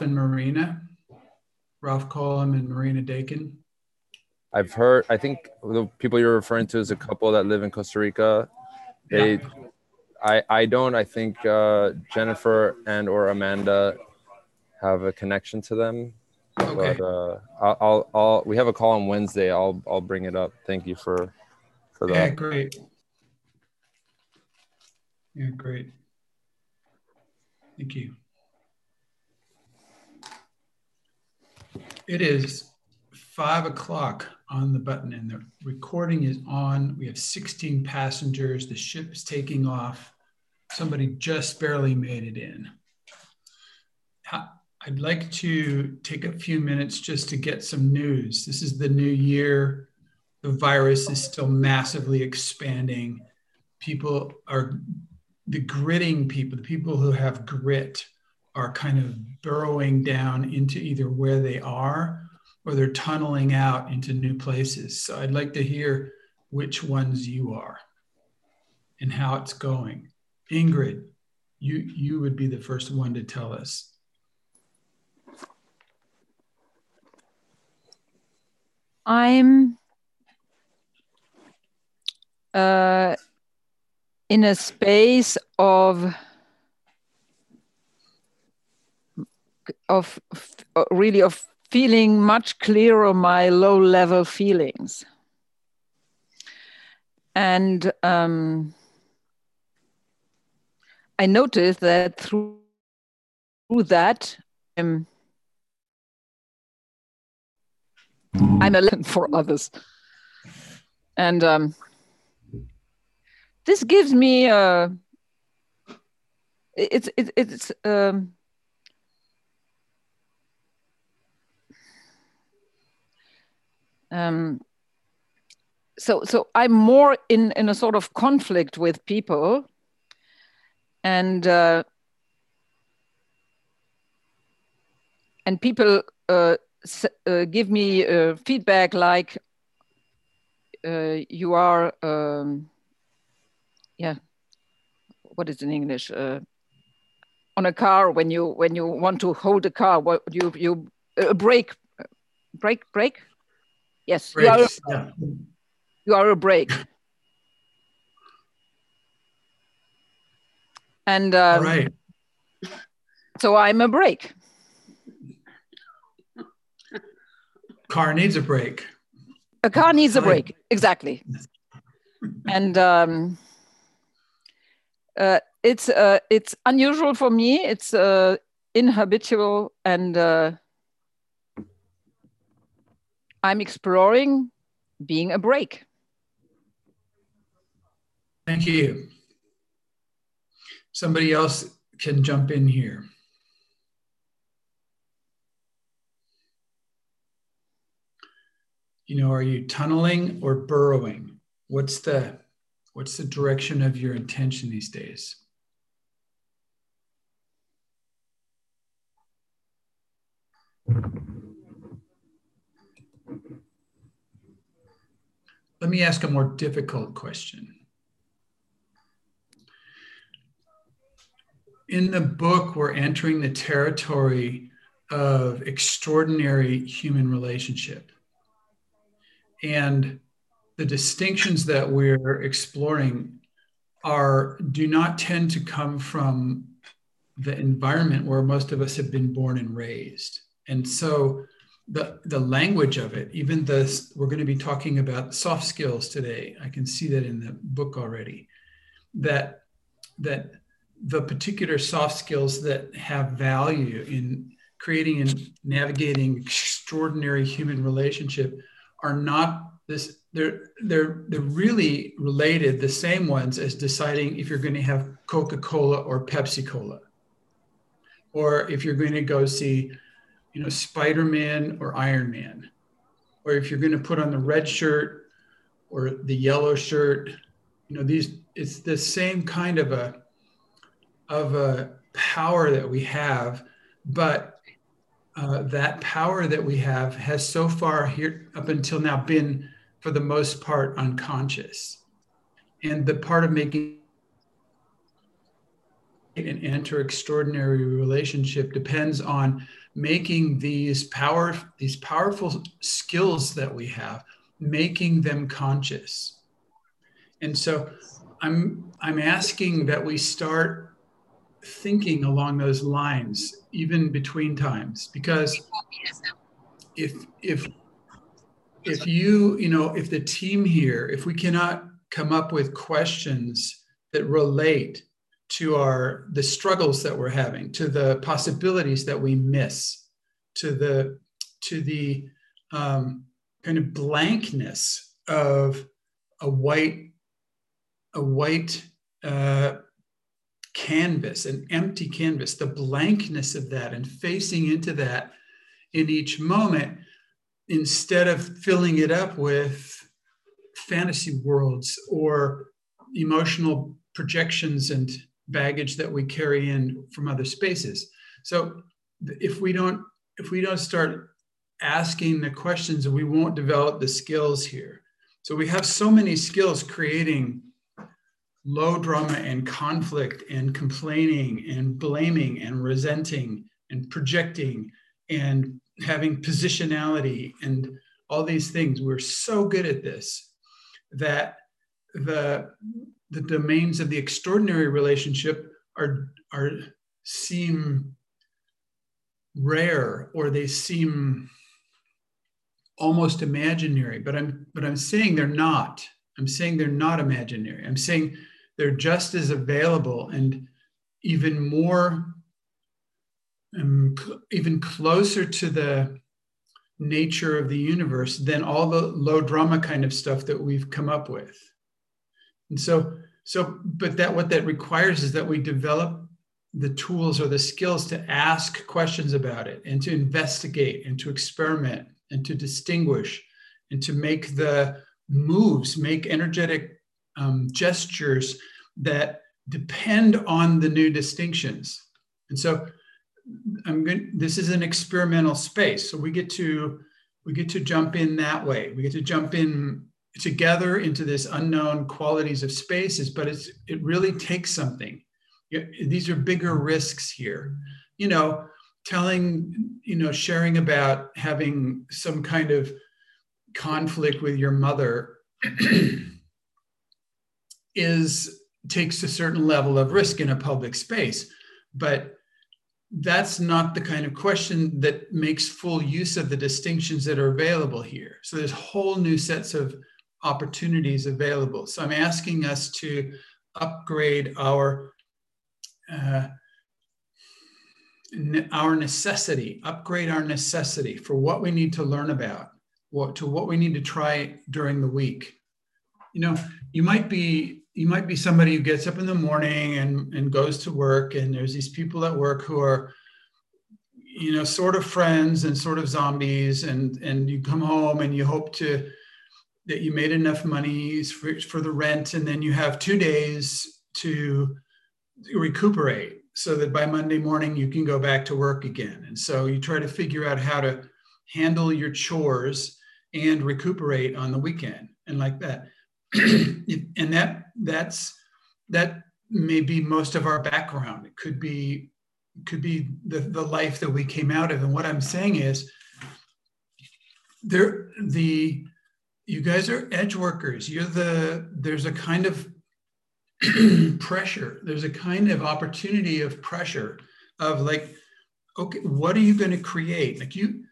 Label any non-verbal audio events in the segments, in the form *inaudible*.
Ralph and Marina, Ralph Colum and Marina Dakin. I've heard. I think the people you're referring to is a couple that live in Costa Rica. They, yeah. I, I don't. I think uh, Jennifer and or Amanda have a connection to them. Okay. But uh, I'll, I'll, I'll, we have a call on Wednesday. I'll, I'll bring it up. Thank you for, for that. Yeah, great. Yeah, great. Thank you. It is five o'clock on the button and the recording is on. We have 16 passengers. The ship is taking off. Somebody just barely made it in. I'd like to take a few minutes just to get some news. This is the new year. The virus is still massively expanding. People are, the gritting people, the people who have grit, are kind of burrowing down into either where they are or they're tunneling out into new places. So I'd like to hear which ones you are and how it's going. Ingrid, you you would be the first one to tell us. I'm uh, in a space of of really of feeling much clearer my low level feelings. And um, I noticed that through, through that, um, I'm a lesson for others. And um, this gives me a, it's, it, it's, um, um, so so i'm more in in a sort of conflict with people and uh, and people uh, uh, give me uh, feedback like uh, you are um, yeah what is in english? Uh, on a car when you when you want to hold a car what you you brake brake brake Yes, you are, yeah. you are a brake. and um, right. so I'm a brake. Car needs a brake. A car needs a brake, exactly. and um, uh, it's uh, it's unusual for me. It's uh, inhabitual and uh, I'm exploring being a brake. Thank you. Somebody else can jump in here. You know, are you tunneling or burrowing? What's the what's the direction of your intention these days? Let me ask a more difficult question. In the book, we're entering the territory of extraordinary human relationship. And the distinctions that we're exploring are do not tend to come from the environment where most of us have been born and raised. And so the the language of it even this we're going to be talking about soft skills today. I can see that in the book already. That that the particular soft skills that have value in creating and navigating extraordinary human relationship are not this they're they're they're really related the same ones as deciding if you're going to have coca-cola or pepsi cola or if you're going to go see you know, Spider Man or Iron Man. Or if you're going to put on the red shirt or the yellow shirt, you know, these, it's the same kind of a, of a power that we have, but uh, that power that we have has so far here up until now been, for the most part, unconscious. And the part of making an enter extraordinary relationship depends on making these power these powerful skills that we have making them conscious. And so i'm i'm asking that we start thinking along those lines even between times because if if if you you know if the team here if we cannot come up with questions that relate to our the struggles that we're having to the possibilities that we miss to the to the um, kind of blankness of a white a white uh, canvas an empty canvas the blankness of that and facing into that in each moment instead of filling it up with fantasy worlds or emotional projections and baggage that we carry in from other spaces. So if we don't if we don't start asking the questions, we won't develop the skills here. So we have so many skills creating low drama and conflict and complaining and blaming and resenting and projecting and having positionality and all these things. We're so good at this that the the domains of the extraordinary relationship are are seem rare or they seem almost imaginary but i'm but i'm saying they're not. I'm saying they're not imaginary. I'm saying they're just as available and even more um, cl- even closer to the nature of the universe than all the low drama kind of stuff that we've come up with and so, so, but that what that requires is that we develop the tools or the skills to ask questions about it and to investigate and to experiment and to distinguish and to make the moves, make energetic um, gestures that depend on the new distinctions. And so I'm going this is an experimental space. So we get to we get to jump in that way. We get to jump in together into this unknown qualities of spaces, but it's it really takes something. These are bigger risks here. You know, telling, you know, sharing about having some kind of conflict with your mother *clears throat* is takes a certain level of risk in a public space. But that's not the kind of question that makes full use of the distinctions that are available here. So there's whole new sets of opportunities available. So I'm asking us to upgrade our uh, our necessity, upgrade our necessity for what we need to learn about, what to what we need to try during the week. You know, you might be you might be somebody who gets up in the morning and, and goes to work, and there's these people at work who are, you know, sort of friends and sort of zombies, and and you come home and you hope to that you made enough money for, for the rent and then you have two days to recuperate so that by monday morning you can go back to work again. And so you try to figure out how to handle your chores and recuperate on the weekend and like that. *clears throat* And that that's that may be most of our background. It could be could be the, the life that we came out of. And what i'm saying is there the you guys are edge workers. You're the, there's a kind of *clears throat* pressure, there's a kind of opportunity of pressure of like, okay, what are you going to create? Like you,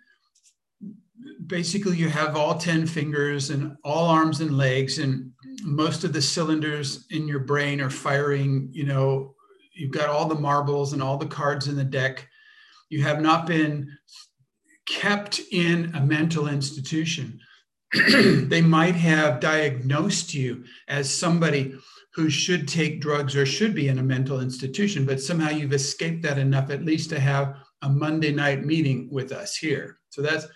basically you have all 10 fingers and all arms and legs and most of the cylinders in your brain are firing you know you've got all the marbles and all the cards in the deck you have not been kept in a mental institution *clears throat* they might have diagnosed you as somebody who should take drugs or should be in a mental institution, but somehow you've escaped that enough at least to have a Monday night meeting with us here. So that's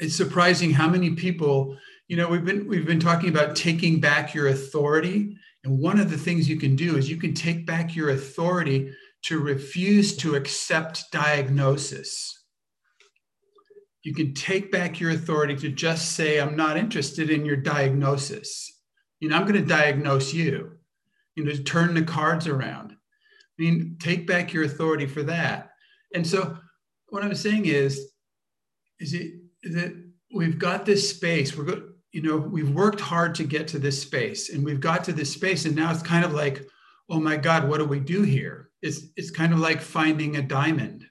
it's surprising how many people, you know, we've been we've been talking about taking back your authority. And one of the things you can do is you can take back your authority to refuse to accept diagnosis you can take back your authority to just say, I'm not interested in your diagnosis. You know, I'm going to diagnose you. You know, turn the cards around. I mean, take back your authority for that. And so what I'm saying is, is it that we've got this space. We're good. You know, we've worked hard to get to this space, and we've got to this space, and now it's kind of like, oh my God, what do we do here? It's it's kind of like finding a diamond.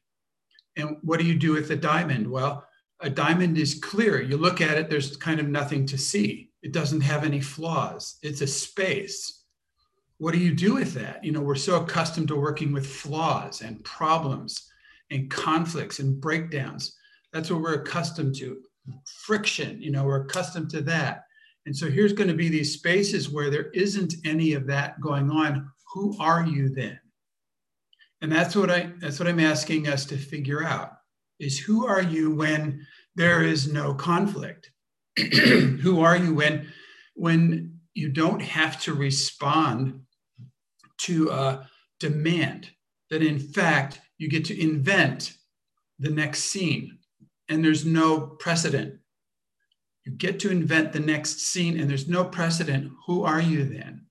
And what do you do with the diamond? Well, a diamond is clear. You look at it, there's kind of nothing to see. It doesn't have any flaws. It's a space. What do you do with that? You know, we're so accustomed to working with flaws and problems and conflicts and breakdowns. That's what we're accustomed to. Friction, you know, we're accustomed to that. And so here's going to be these spaces where there isn't any of that going on. Who are you then? And that's what I that's what I'm asking us to figure out is who are you when there is no conflict? *clears throat* who are you when when you don't have to respond to a demand that in fact you get to invent the next scene and there's no precedent. You get to invent the next scene and there's no precedent. Who are you then?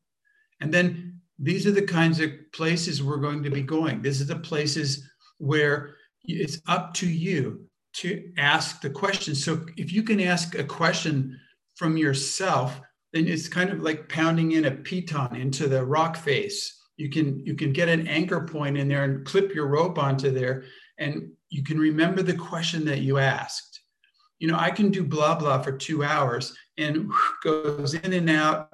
And then these are the kinds of places we're going to be going. This is the places where it's up to you to ask the question. So if you can ask a question from yourself then it's kind of like pounding in a piton into the rock face. You can you can get an anchor point in there and clip your rope onto there and you can remember the question that you asked. You know i can do blah blah for two hours and *laughs* goes in and out.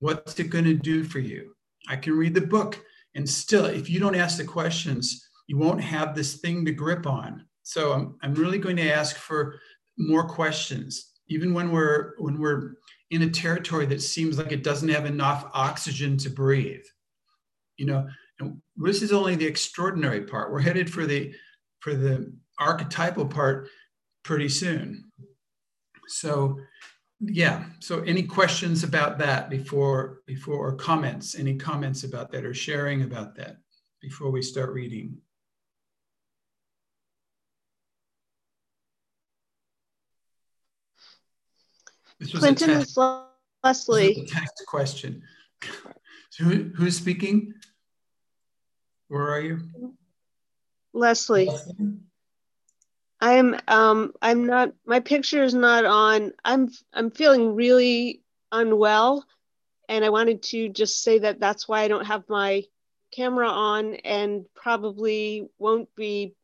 What's it going to do for you? I can read the book. And still if you don't ask the questions you won't have this thing to grip on. So i'm, I'm really going to ask for more questions even when we're when we're in a territory that seems like it doesn't have enough oxygen to breathe. You know this is only the extraordinary part. We're headed for the for the archetypal part pretty soon. So yeah so any questions about that before before or comments any comments about that or sharing about that before we start reading this was Clinton a test, Leslie. a text question. *laughs* So who, who's speaking? Where are you? Leslie. I'm um I'm not my picture is not on. I'm I'm feeling really unwell and I wanted to just say that that's why I don't have my camera on and probably won't be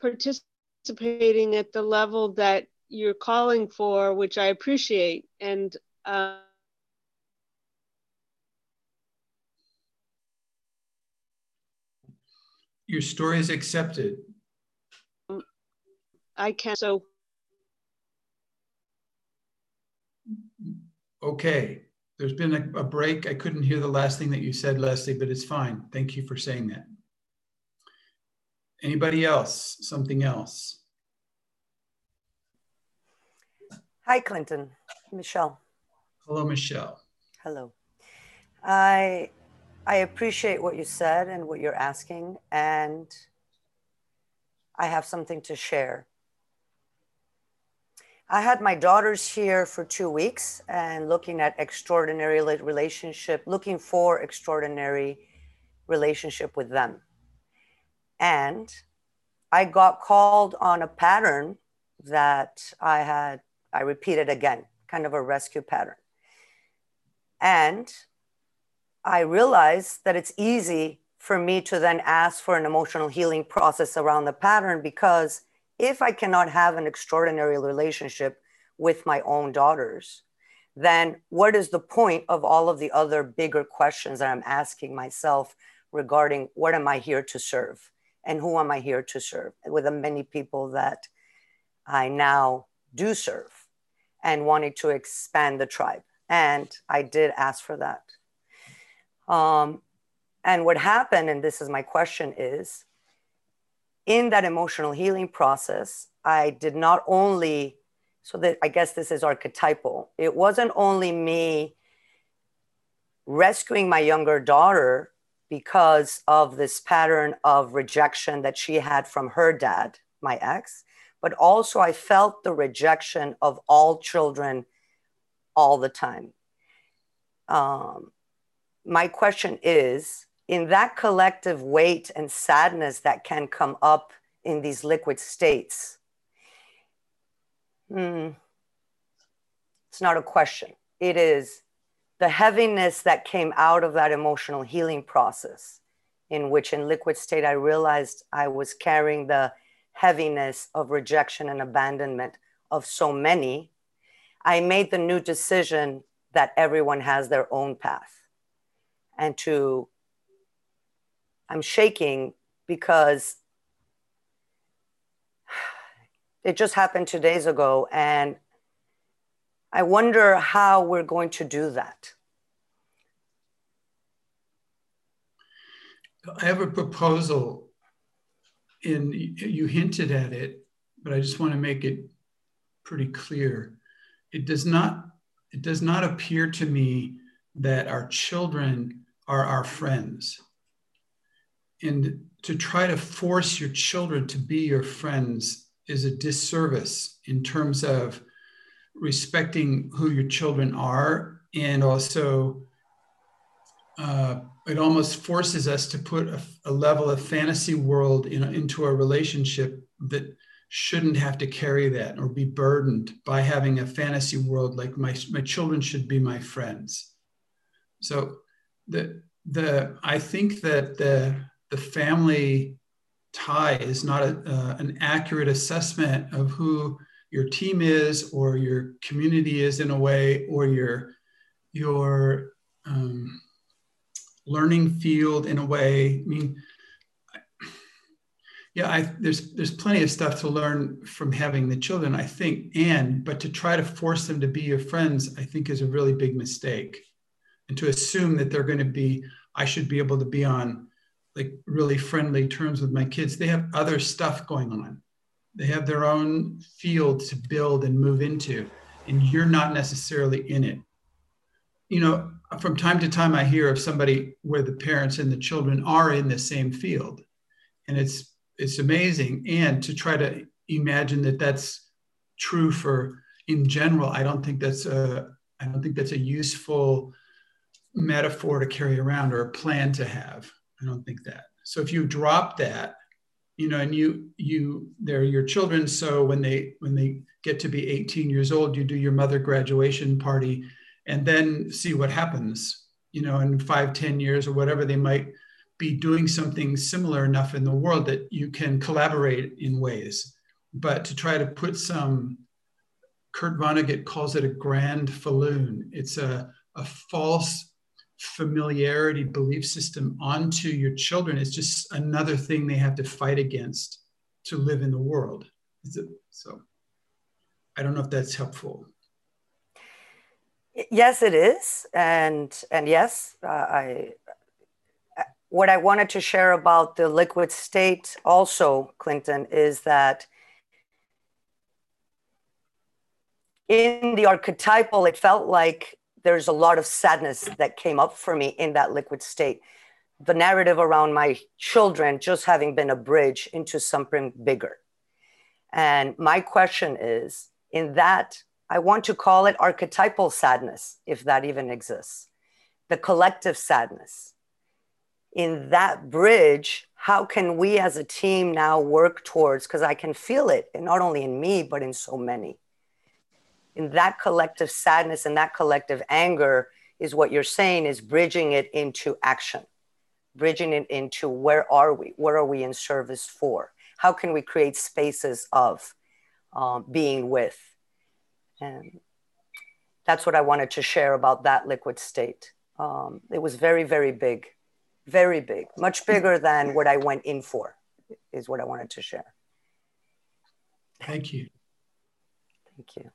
participating at the level that you're calling for, which I appreciate. And uh, your story is accepted. I can so. Okay, there's been a, a, break. I couldn't hear the last thing that you said, Leslie, but it's fine. Thank you for saying that. Anybody else? Something else? Hi, Clinton. Michelle. Hello, Michelle. Hello. I I appreciate what you said and what you're asking, and I have something to share. I had my daughters here for two weeks and looking at extraordinary relationship, looking for extraordinary relationship with them. And I got called on a pattern that I had, I repeat it again, kind of a rescue pattern. And I realized that it's easy for me to then ask for an emotional healing process around the pattern because if I cannot have an extraordinary relationship with my own daughters, then what is the point of all of the other bigger questions that I'm asking myself regarding what am I here to serve and who am I here to serve with the many people that I now do serve and wanting to expand the tribe. And I did ask for that. Um, and what happened, and this is my question, is in that emotional healing process, I did not only, so that I guess this is archetypal, it wasn't only me rescuing my younger daughter because of this pattern of rejection that she had from her dad, my ex, but also I felt the rejection of all children all the time. Um, my question is in that collective weight and sadness that can come up in these liquid states? Hmm. It's not a question. It is the heaviness that came out of that emotional healing process, in which in liquid state I realized I was carrying the heaviness of rejection and abandonment of so many. I made the new decision that everyone has their own path and to I'm shaking because it just happened two days ago. And I wonder how we're going to do that. I have a proposal, and you hinted at it, but I just want to make it pretty clear. It does not it does not appear to me that our children are our friends and to try to force your children to be your friends is a disservice in terms of respecting who your children are and also uh, it almost forces us to put a, a level of fantasy world in, into a relationship that shouldn't have to carry that or be burdened by having a fantasy world like my, my children should be my friends. So the the i think that the the family tie is not a, uh, an accurate assessment of who your team is or your community is in a way or your your um, learning field in a way i mean yeah I, there's there's plenty of stuff to learn from having the children i think and but to try to force them to be your friends i think is a really big mistake and to assume that they're going to be i should be able to be on like really friendly terms with my kids. They have other stuff going on. They have their own field to build and move into, and you're not necessarily in it. You know, from time to time, I hear of somebody where the parents and the children are in the same field, and it's it's amazing. And to try to imagine that that's true for in general, I don't think that's a I don't think that's a useful metaphor to carry around or a plan to have. I don't think that. So if you drop that, you know, and you you they're your children. So when they when they get to be 18 years old, you do your mother graduation party, and then see what happens. You know, in five, ten years or whatever, they might be doing something similar enough in the world that you can collaborate in ways. But to try to put some, Kurt Vonnegut calls it a granfalloon. It's a, a false familiarity belief system onto your children is just another thing they have to fight against to live in the world. So I don't know if that's helpful. Yes, it is, and and yes, uh, I. What I wanted to share about the liquid state also, Clinton, is that in the archetypal, it felt like there's a lot of sadness that came up for me in that liquid state. The narrative around my children just having been a bridge into something bigger. And my question is in that, I want to call it archetypal sadness, if that even exists, the collective sadness. In that bridge, how can we as a team now work towards? Because I can feel it, and not only in me, but in so many. In that collective sadness and that collective anger is what you're saying is bridging it into action. Bridging it into where are we? What are we in service for? How can we create spaces of um, being with and that's what i wanted to share about that liquid state um, it was very very big very big much bigger than what i went in for is what i wanted to share thank you thank you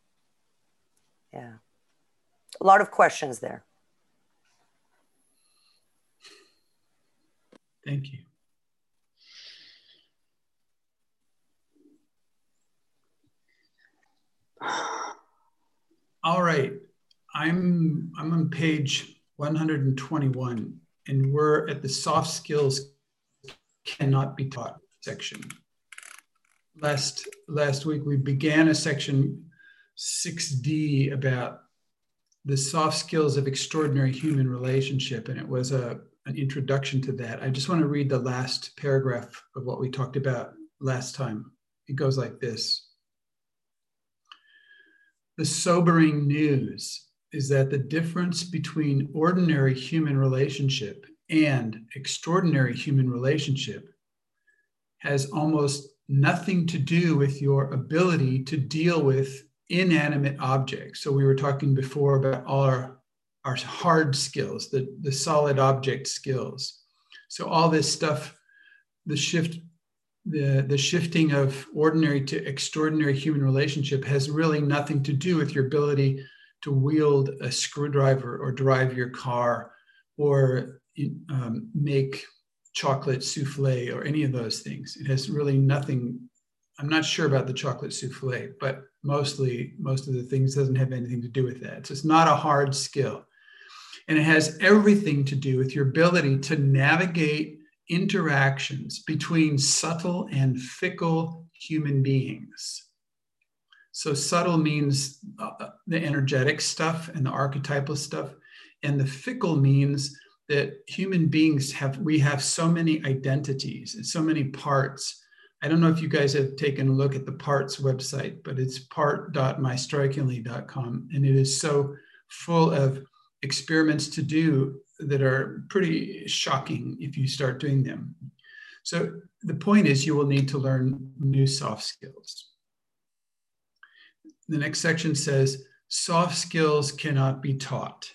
yeah. A lot of questions there. Thank you. *sighs* All right. I'm I'm on page 121 and we're at the soft skills cannot be taught section. Last last week we began a section 6D about the soft skills of extraordinary human relationship, and it was a, an introduction to that. I just want to read the last paragraph of what we talked about last time. It goes like this The sobering news is that the difference between ordinary human relationship and extraordinary human relationship has almost nothing to do with your ability to deal with inanimate objects. So we were talking before about all our, our hard skills, the, the solid object skills. So all this stuff, the shift, the, the shifting of ordinary to extraordinary human relationship has really nothing to do with your ability to wield a screwdriver or drive your car or um, make chocolate souffle or any of those things. It has really nothing. I'm not sure about the chocolate souffle, but mostly most of the things doesn't have anything to do with that. So it's not a hard skill. And it has everything to do with your ability to navigate interactions between subtle and fickle human beings. So subtle means uh, uh the energetic stuff and the archetypal stuff, and the fickle means that human beings have we have so many identities and so many parts i don't know if you guys have taken a look at the parts website but it's part.mystrikingly.com and it is so full of experiments to do that are pretty shocking if you start doing them. So the point is you will need to learn new soft skills. The next section says soft skills cannot be taught.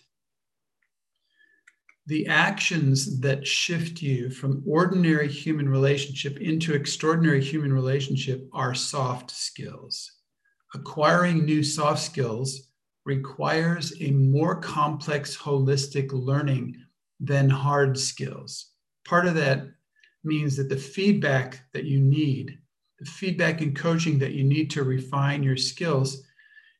The actions that shift you from ordinary human relationship into extraordinary human relationship are soft skills. Acquiring new soft skills requires a more complex, holistic learning than hard skills. Part of that means that the feedback that you need, the feedback and coaching that you need to refine your skills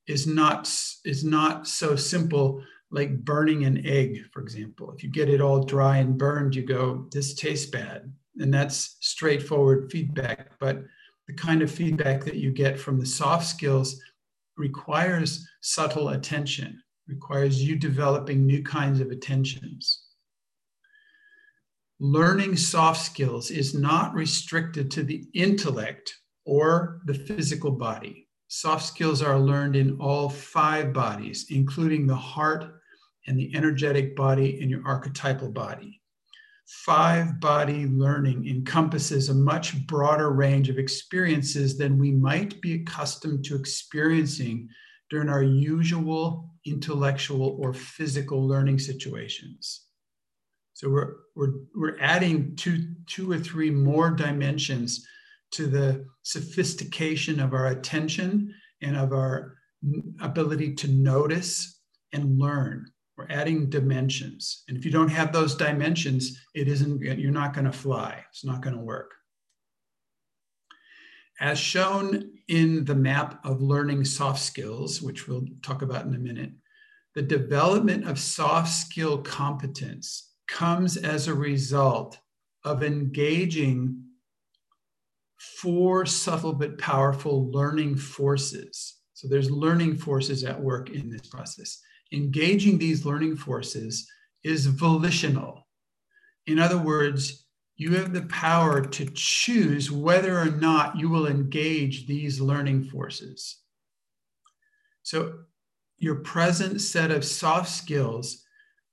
is not, is not so simple like burning an egg, for example. If you get it all dry and burned, you go, this tastes bad. And that's straightforward feedback. But the kind of feedback that you get from the soft skills requires subtle attention, requires you developing new kinds of attentions. Learning soft skills is not restricted to the intellect or the physical body. Soft skills are learned in all five bodies, including the heart, and the energetic body and your archetypal body. Five body learning encompasses a much broader range of experiences than we might be accustomed to experiencing during our usual intellectual or physical learning situations. So we're, we're, we're adding two, two or three more dimensions to the sophistication of our attention and of our ability to notice and learn. We're adding dimensions. And if you don't have those dimensions, it isn't, you're not going to fly. It's not going to work. As shown in the map of learning soft skills, which we'll talk about in a minute, the development of soft skill competence comes as a result of engaging four subtle but powerful learning forces. So there's learning forces at work in this process engaging these learning forces is volitional. In other words, you have the power to choose whether or not you will engage these learning forces. So, your present set of soft skills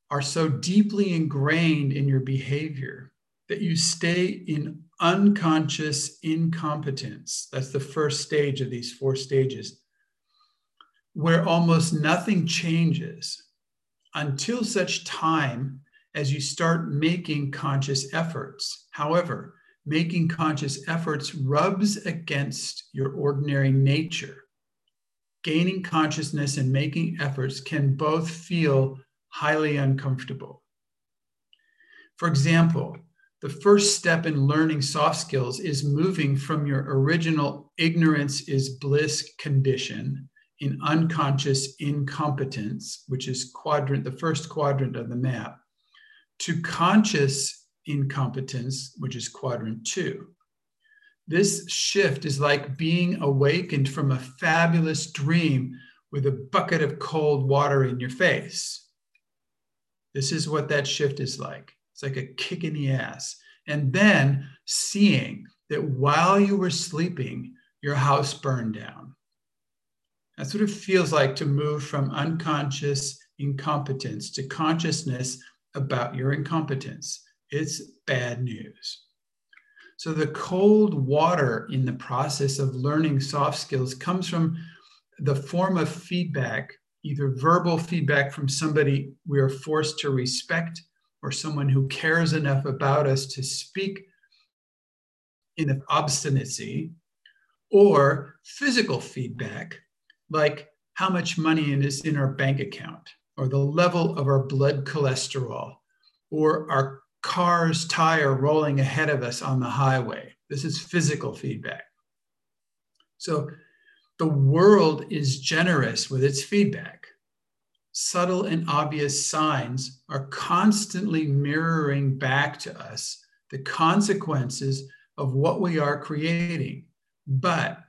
are so deeply ingrained in your behavior that you stay in unconscious incompetence. That's the first stage of these four stages where almost nothing changes until such time as you start making conscious efforts. However, making conscious efforts rubs against your ordinary nature. Gaining consciousness and making efforts can both feel highly uncomfortable. For example, the first step in learning soft skills is moving from your original ignorance is bliss condition in unconscious incompetence, which is quadrant, the first quadrant of the map, to conscious incompetence, which is quadrant two. This shift is like being awakened from a fabulous dream with a bucket of cold water in your face. This is what that shift is like. It's like a kick in the ass. And then seeing, that while you were sleeping, your house burned down. That's what it feels like to move from unconscious incompetence to consciousness about your incompetence. It's bad news. So, the cold water in the process of learning soft skills comes from the form of feedback, either verbal feedback from somebody we are forced to respect or someone who cares enough about us to speak in obstinacy, or physical feedback, like how much money is in our bank account, or the level of our blood cholesterol, or our car's tire rolling ahead of us on the highway. This is physical feedback. So the world is generous with its feedback. Subtle and obvious signs are constantly mirroring back to us the consequences of what we are creating. But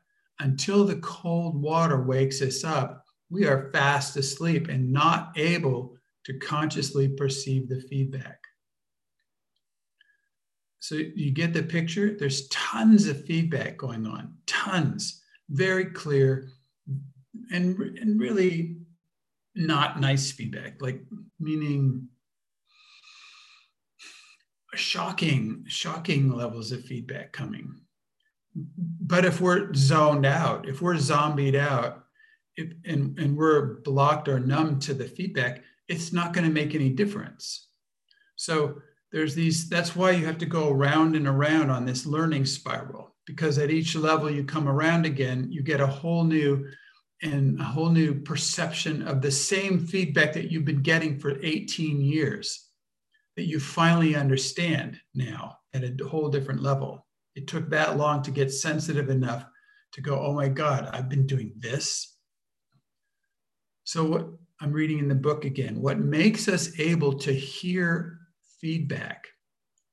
until the cold water wakes us up, we are fast asleep and not able to consciously perceive the feedback. So you get the picture? There's tons of feedback going on, tons, very clear, and, and really not nice feedback, like meaning shocking, shocking levels of feedback coming. But if we're zoned out, if we're zombied out, if, and, and we're blocked or numb to the feedback, it's not going to make any difference. So there's these, that's why you have to go around and around on this learning spiral, because at each level you come around again, you get a whole new and a whole new perception of the same feedback that you've been getting for 18 years that you finally understand now at a whole different level. It took that long to get sensitive enough to go, oh my God, I've been doing this. So, what I'm reading in the book again, what makes us able to hear feedback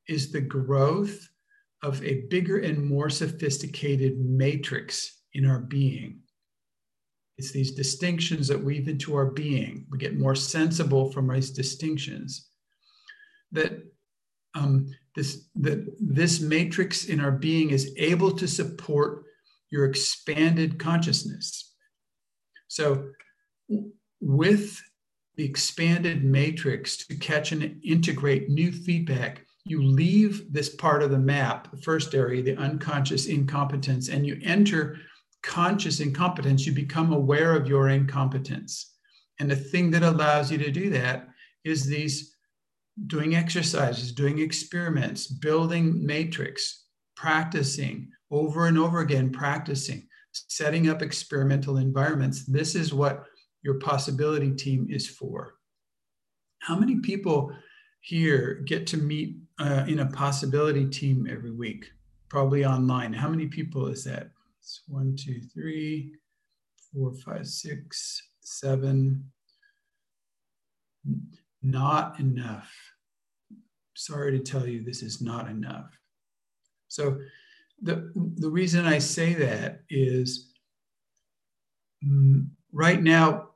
is the growth of a bigger and more sophisticated matrix in our being. It's these distinctions that weave into our being. We get more sensible from these distinctions that um, this that this matrix in our being is able to support your expanded consciousness. So, with the expanded matrix to catch and integrate new feedback, you leave this part of the map, the first area, the unconscious incompetence, and you enter conscious incompetence. You become aware of your incompetence. And the thing that allows you to do that is these doing exercises, doing experiments, building matrix, practicing over and over again, practicing, setting up experimental environments. This is what your possibility team is for. How many people here get to meet uh, in a possibility team every week? Probably online. How many people is that? It's one, two, three, four, five, six, seven. Not enough sorry to tell you this is not enough. So the, the reason I say that is mm, right now,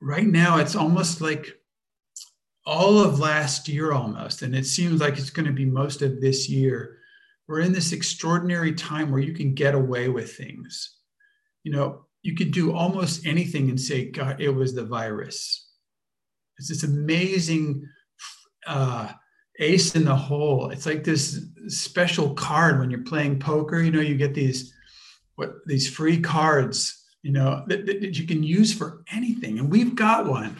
right now it's almost like all of last year almost, and it seems like it's going to be most of this year. We're in this extraordinary time where you can get away with things. You know, you could do almost anything and say, God, it was the virus it's this amazing uh, ace in the hole. It's like this special card when you're playing poker. You know, you get these what these free cards. You know that, that you can use for anything, and we've got one,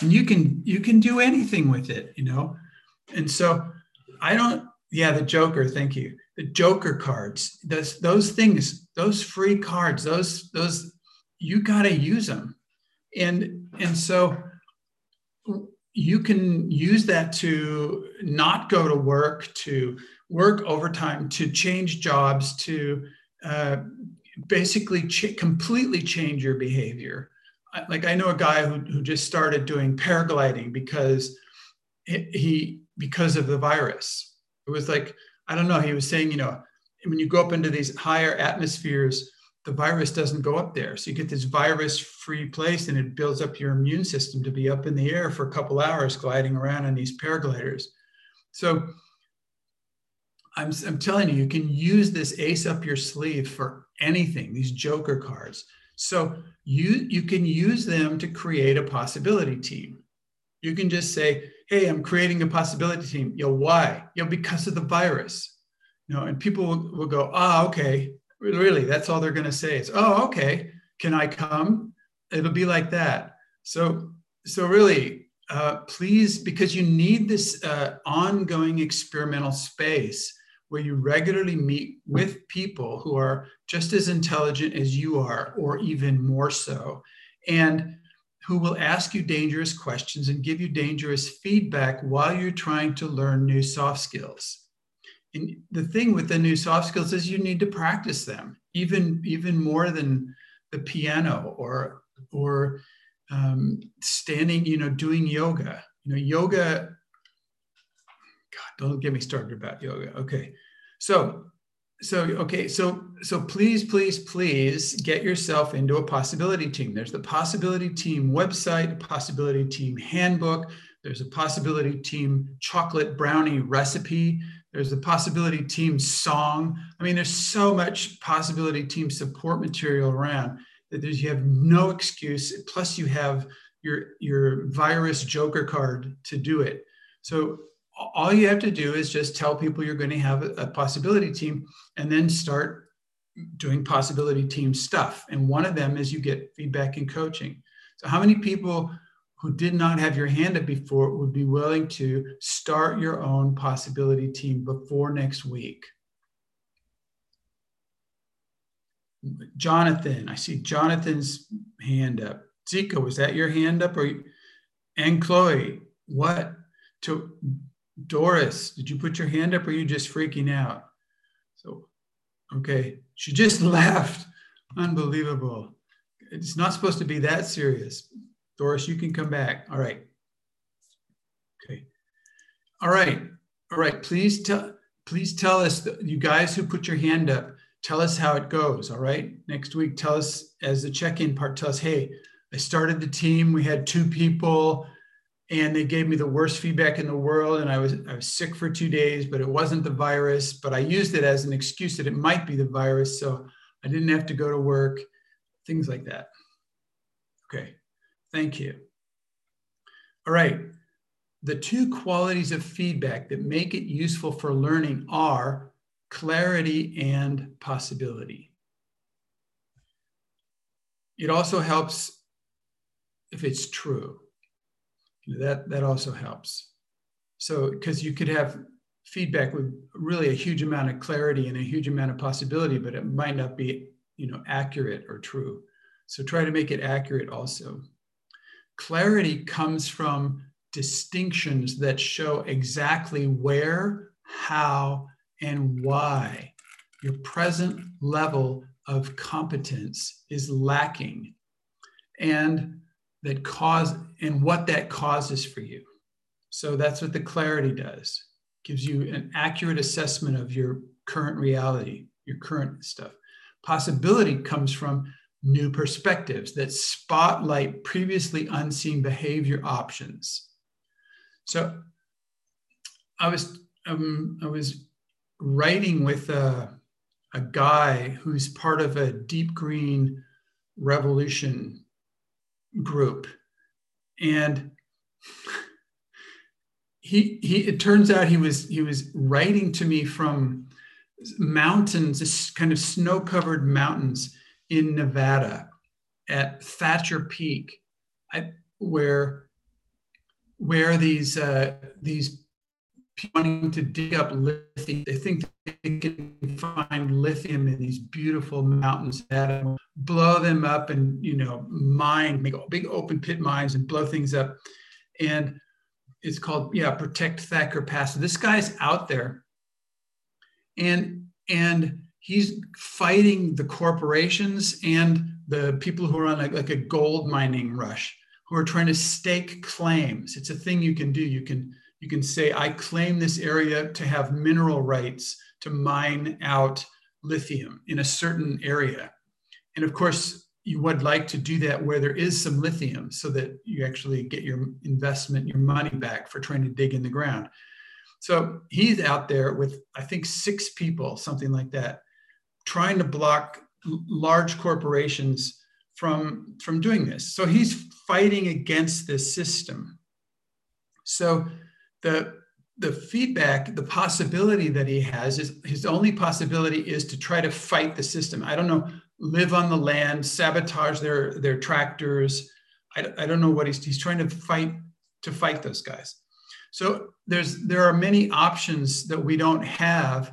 and you can you can do anything with it. You know, and so I don't. Yeah, the Joker. Thank you. The Joker cards. Those those things. Those free cards. Those those you got to use them, and and so you can use that to not go to work, to work overtime, to change jobs, to uh, basically ch- completely change your behavior. Like I know a guy who, who just started doing paragliding because he because of the virus. It was like I don't know. He was saying, you know, when you go up into these higher atmospheres, the virus doesn't go up there. So you get this virus free place and it builds up your immune system to be up in the air for a couple hours gliding around on these paragliders. So I'm, I'm telling you, you can use this ace up your sleeve for anything, these joker cards. So you, you can use them to create a possibility team. You can just say, hey, I'm creating a possibility team. Yo, why? Yo, because of the virus. You know, and people will, will go, oh, okay. Really, that's all they're going to say is, oh, okay. Can I come? It'll be like that. So, so really, uh, please, because you need this uh, ongoing experimental space where you regularly meet with people who are just as intelligent as you are, or even more so, and who will ask you dangerous questions and give you dangerous feedback while you're trying to learn new soft skills. And the thing with the new soft skills is you need to practice them, even, even more than the piano or, or um, standing, you know, doing yoga. You know, yoga, God, don't get me started about yoga. Okay. So, so, okay. So, so please, please, please get yourself into a possibility team. There's the possibility team website, possibility team handbook. There's a possibility team chocolate brownie recipe. There's the possibility team song. I mean, there's so much possibility team support material around that there's, you have no excuse. Plus, you have your your virus joker card to do it. So all you have to do is just tell people you're going to have a, possibility team, and then start doing possibility team stuff. And one of them is you get feedback and coaching. So how many people who did not have your hand up before would be willing to start your own possibility team before next week? Jonathan, I see Jonathan's hand up. Zika, was that your hand up? Or and Chloe, what? To Doris, did you put your hand up or are you just freaking out? So, okay, she just laughed. Unbelievable. It's not supposed to be that serious. Doris, you can come back. All right. Okay. All right. All right. Please tell please tell us you guys who put your hand up tell us how it goes. All right. Next week, tell us as the check in part, tell us, hey, I started the team. We had two people and they gave me the worst feedback in the world. And I was, I was sick for two days, but it wasn't the virus. But I used it as an excuse that it might be the virus. So I didn't have to go to work, things like that. Okay. Thank you. All right. The two qualities of feedback that make it useful for learning are clarity and possibility. It also helps if it's true. That, that also helps. So, because you could have feedback with really a huge amount of clarity and a huge amount of possibility, but it might not be, you know, accurate or true. So try to make it accurate also. Clarity comes from distinctions that show exactly where, how, and why. Your present level of competence is lacking and that cause and what that causes for you. So that's what the clarity does. Gives you an accurate assessment of your current reality your current stuff. Possibility comes from new perspectives that spotlight previously unseen behavior options so i was um, i was writing with a, a guy who's part of a deep green revolution group. And he, he it turns out he was he was writing to me from mountains, this kind of snow-covered mountains in Nevada at Thatcher Peak, I, where where these uh, these wanting to dig up lithium. They think they can find lithium in these beautiful mountains that blow them up and you know mine, make big open pit mines and blow things up. And it's called yeah, Protect Thacker Pass. So this guy's out there, and and he's fighting the corporations and the people who are on like, like a gold mining rush who are trying to stake claims. It's a thing you can do. You can you can say, I claim this area to have mineral rights to mine out lithium in a certain area. And of course, you would like to do that where there is some lithium so that you actually get your investment, your money back for trying to dig in the ground. So he's out there with, I think, six people, something like that, trying to block large corporations from, from doing this. So he's fighting against this system. So the, the feedback, the possibility that he has is his only possibility is to try to fight the system. I don't know, live on the land, sabotage their, their tractors. I, I don't know what he's, he's trying to fight to fight those guys. So there's there are many options that we don't have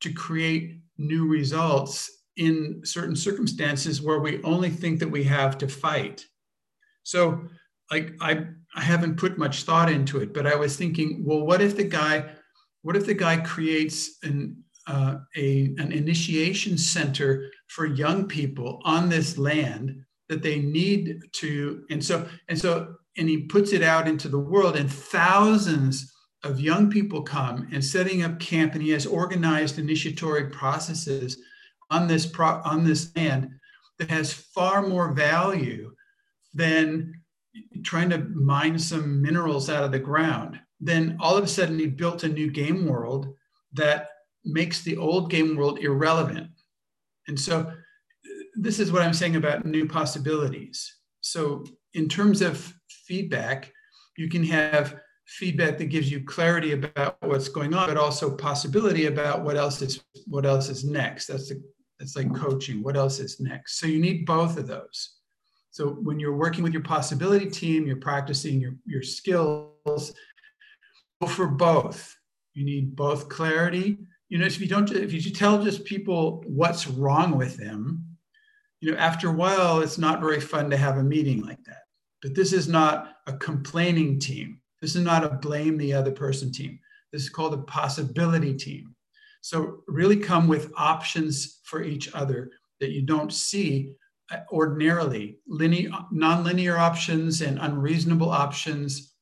to create new results in certain circumstances where we only think that we have to fight. So like I I haven't put much thought into it, but I was thinking, well, what if the guy, what if the guy creates an uh, a an initiation center for young people on this land that they need to, and so and so and he puts it out into the world and thousands of young people come and setting up camp and he has organized initiatory processes on this pro- on this land that has far more value than trying to mine some minerals out of the ground. Then all of a sudden he built a new game world that makes the old game world irrelevant. And so this is what i'm saying about new possibilities. So in terms of feedback, you can have feedback that gives you clarity about what's going on, but also possibility about what else is what else is next. That's the, that's like coaching. What else is next? So you need both of those. So when you're working with your possibility team, you're practicing your, your skills. Go for both. You need both clarity. You know, if you don't, if you tell just people what's wrong with them, you know, after a while, it's not very fun to have a meeting like that. But this is not a complaining team. This is not a blame the other person team. This is called a possibility team. So really come with options for each other that you don't see uh, ordinarily, linear, nonlinear options and unreasonable options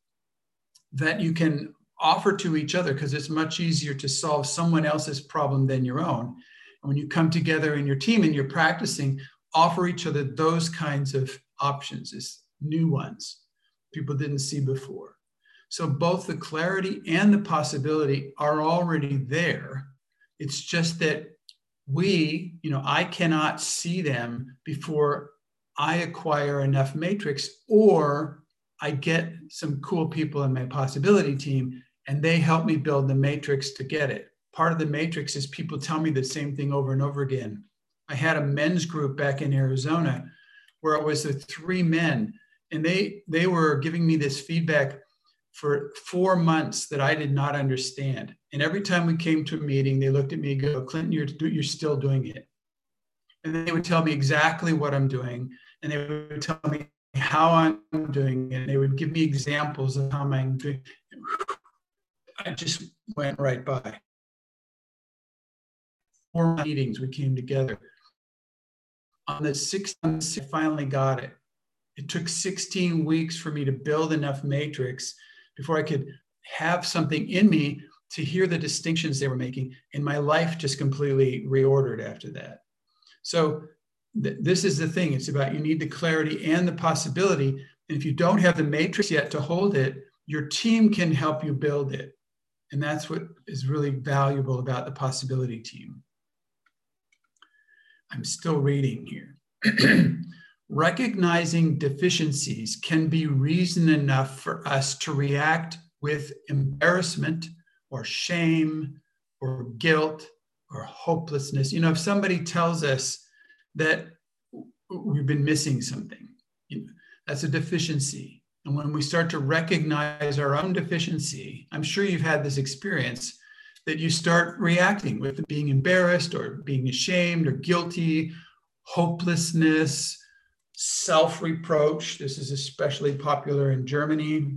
that you can offer to each other because it's much easier to solve someone else's problem than your own. And when you come together in your team and you're practicing, offer each other those kinds of options. Is new ones people didn't see before. So both the clarity and the possibility are already there. It's just that we, you know, I cannot see them before I acquire enough matrix or I get some cool people in my possibility team and they help me build the matrix to get it. Part of the matrix is people tell me the same thing over and over again. I had a men's group back in Arizona where it was the three men and they they were giving me this feedback for four months that I did not understand. And every time we came to a meeting, they looked at me and go, Clinton, you're, you're still doing it. And they would tell me exactly what I'm doing. And they would tell me how I'm doing it. And they would give me examples of how I'm doing it. I just went right by. Four meetings, we came together. On the sixth, I finally got it it took 16 weeks for me to build enough matrix before I could have something in me to hear the distinctions they were making. And my life just completely reordered after that. So th- this is the thing. It's about you need the clarity and the possibility. And if you don't have the matrix yet to hold it, your team can help you build it. And that's what is really valuable about the possibility team. I'm still reading here. *clears throat* recognizing deficiencies can be reason enough for us to react with embarrassment or shame or guilt or hopelessness. You know, if somebody tells us that we've been missing something, you know, that's a deficiency. And when we start to recognize our own deficiency, I'm sure you've had this experience that you start reacting with being embarrassed or being ashamed or guilty, hopelessness, self reproach. This is especially popular in Germany,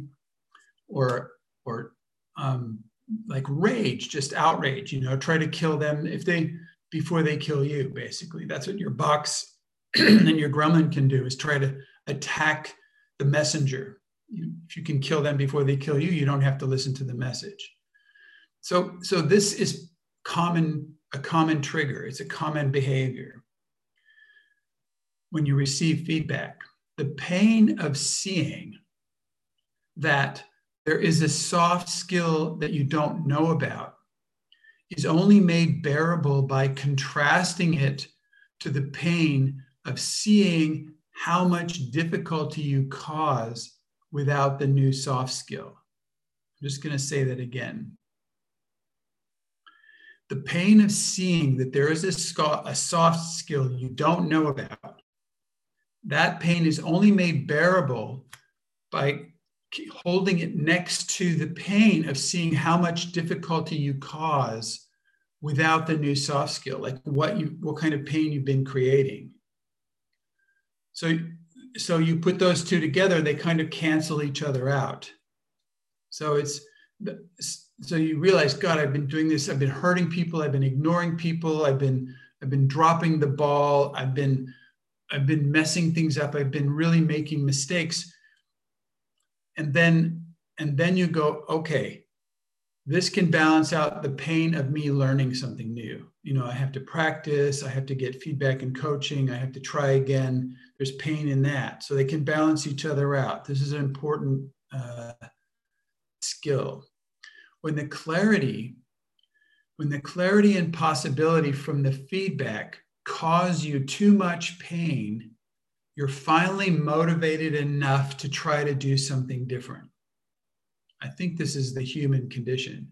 or or um, like rage, just outrage. You know, try to kill them if they before they kill you. Basically, that's what your box *clears throat* and your gremlin can do is try to attack the messenger. You, if you can kill them before they kill you, you don't have to listen to the message. So, so this is common a common trigger. It's a common behavior when you receive feedback. The pain of seeing that there is a soft skill that you don't know about is only made bearable by contrasting it to the pain of seeing how much difficulty you cause without the new soft skill. I'm just going to say that again. The pain of seeing that there is a, soft skill you don't know about, that pain is only made bearable by holding it next to the pain of seeing how much difficulty you cause without the new soft skill, like what you what kind of pain you've been creating. So so you put those two together, they kind of cancel each other out. So it's so you realize, God, I've been doing this, I've been hurting people, I've been ignoring people, I've been I've been dropping the ball, I've been I've been messing things up, I've been really making mistakes. And then and then you go okay this can balance out the pain of me learning something new. You know i have to practice. I have to get feedback and coaching. I have to try again. There's pain in that. So they can balance each other out. This is an important uh, skill. When the clarity when the clarity and possibility from the feedback cause you too much pain you're finally motivated enough to try to do something different. I think this is the human condition.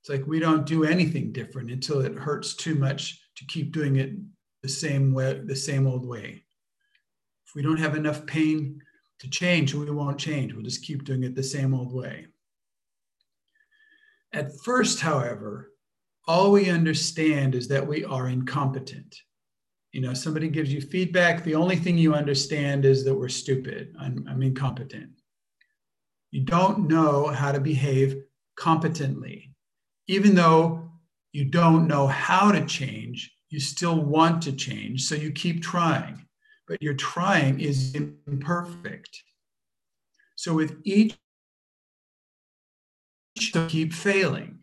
It's like we don't do anything different until it hurts too much to keep doing it the same way, the same old way. If we don't have enough pain to change, we won't change. We'll just keep doing it the same old way. At first, however, all we understand is that we are incompetent you know somebody gives you feedback the only thing you understand is that we're stupid. I'm, I'm incompetent. You don't know how to behave competently. Even though you don't know how to change you still want to change so you keep trying. But your trying is imperfect. So with each keep failing.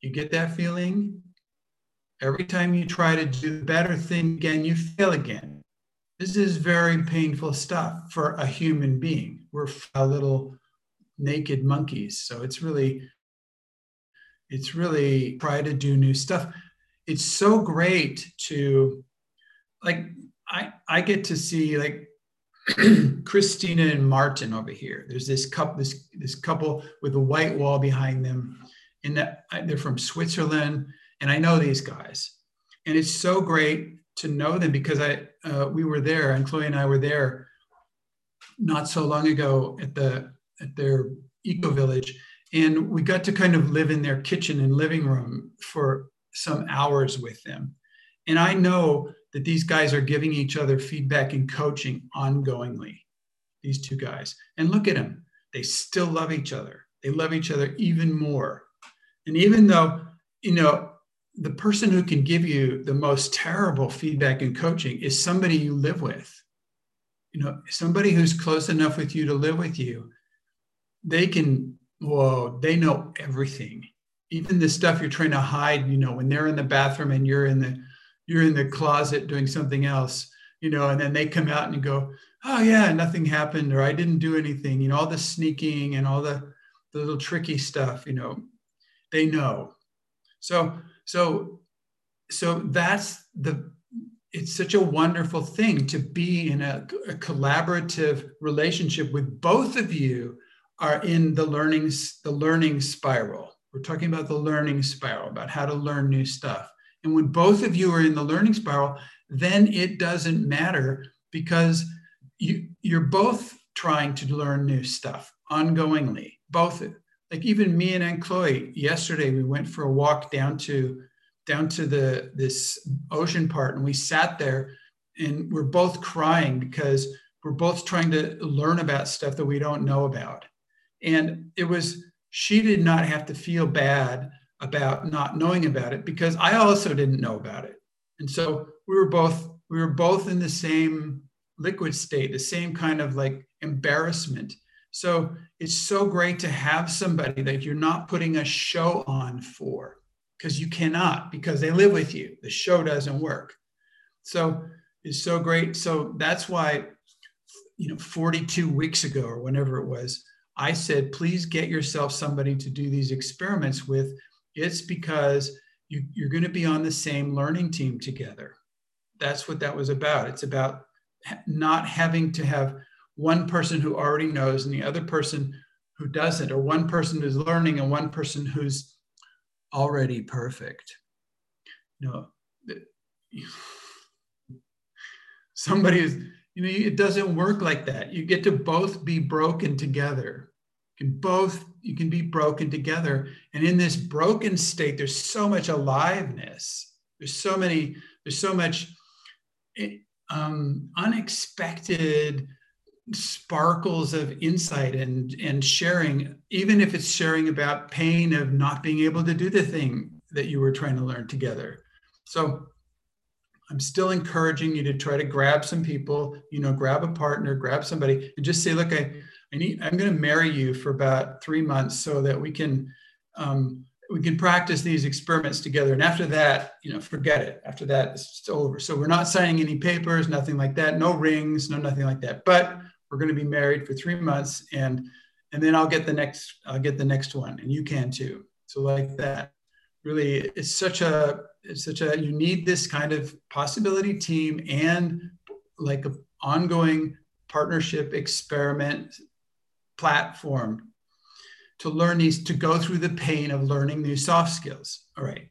You get that feeling Every time you try to do the better thing again, you fail again. This is very painful stuff for a human being. We're little naked monkeys. So it's really, it's really try to do new stuff. It's so great to like I I get to see like *clears throat* Christina and Martin over here. There's this couple, this this couple with a white wall behind them, and they're from Switzerland and I know these guys, and it's so great to know them because I uh, we were there, and Chloe and I were there not so long ago at the at their eco village, and we got to kind of live in their kitchen and living room for some hours with them, and I know that these guys are giving each other feedback and coaching ongoingly. These two guys, and look at them; they still love each other. They love each other even more, and even though you know the person who can give you the most terrible feedback and coaching is somebody you live with. You know, somebody who's close enough with you to live with you. They can, whoa, they know everything. Even the stuff you're trying to hide, you know, when they're in the bathroom and you're in the you're in the closet doing something else, you know, and then they come out and go, oh yeah, nothing happened, or I didn't do anything, you know, all the sneaking and all the, the little tricky stuff, you know, they know. So so so that's the it's such a wonderful thing to be in a, a, collaborative relationship with both of you are in the learning the learning spiral. We're talking about the learning spiral about how to learn new stuff. And when both of you are in the learning spiral then it doesn't matter because you you're both trying to learn new stuff ongoingly both like even me and Aunt Chloe, yesterday we went for a walk down to down to the this ocean part, and we sat there, and we're both crying because we're both trying to learn about stuff that we don't know about. And it was she did not have to feel bad about not knowing about it because I also didn't know about it. And so we were both we were both in the same liquid state, the same kind of like embarrassment so it's so great to have somebody that you're not putting a show on for because you cannot, because they live with you. The show doesn't work. So it's so great. So that's why, you know, 42 weeks ago or whenever it was, I said, please get yourself somebody to do these experiments with. It's because you, you're going to be on the same learning team together. That's what that was about. It's about not having to have one person who already knows and the other person who doesn't, or one person who's learning and one person who's already perfect. You know, *sighs* somebody is, you know, it doesn't work like that. You get to both be broken together. You can both, you can be broken together. And in this broken state, there's so much aliveness. There's so many, there's so much eh, um, unexpected sparkles of insight and and sharing even if it's sharing about pain of not being able to do the thing that you were trying to learn together so i'm still encouraging you to try to grab some people you know grab a partner grab somebody and just say look i i need i'm going to marry you for about three months so that we can um, we can practice these experiments together. And after that, you know, forget it. After that, it's over. So we're not signing any papers, nothing like that, no rings, no nothing like that. But we're going to be married for three months, and and then I'll get the next I'll get the next one, and you can too. So like that, really, it's such a it's such a you need this kind of possibility team and like a ongoing partnership experiment platform to learn these, to go through the pain of learning new soft skills. All right.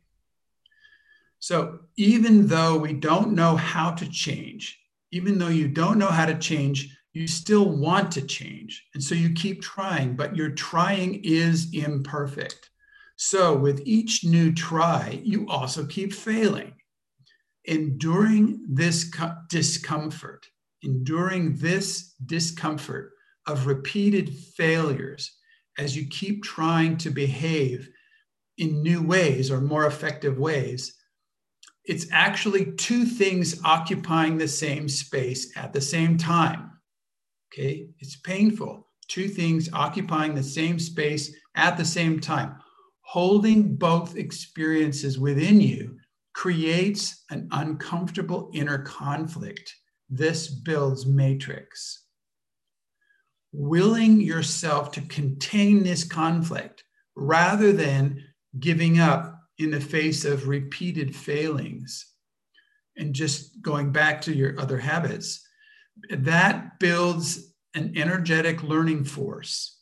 So even though we don't know how to change, even though you don't know how to change, you still want to change. And so you keep trying, but your trying is imperfect. So with each new try, you also keep failing. Enduring this discomfort, enduring this discomfort of repeated failures as you keep trying to behave in new ways or more effective ways, it's actually two things occupying the same space at the same time. Okay, it's painful. Two things occupying the same space at the same time. Holding both experiences within you creates an uncomfortable inner conflict. This builds matrix willing yourself to contain this conflict rather than giving up in the face of repeated failings and just going back to your other habits, that builds an energetic learning force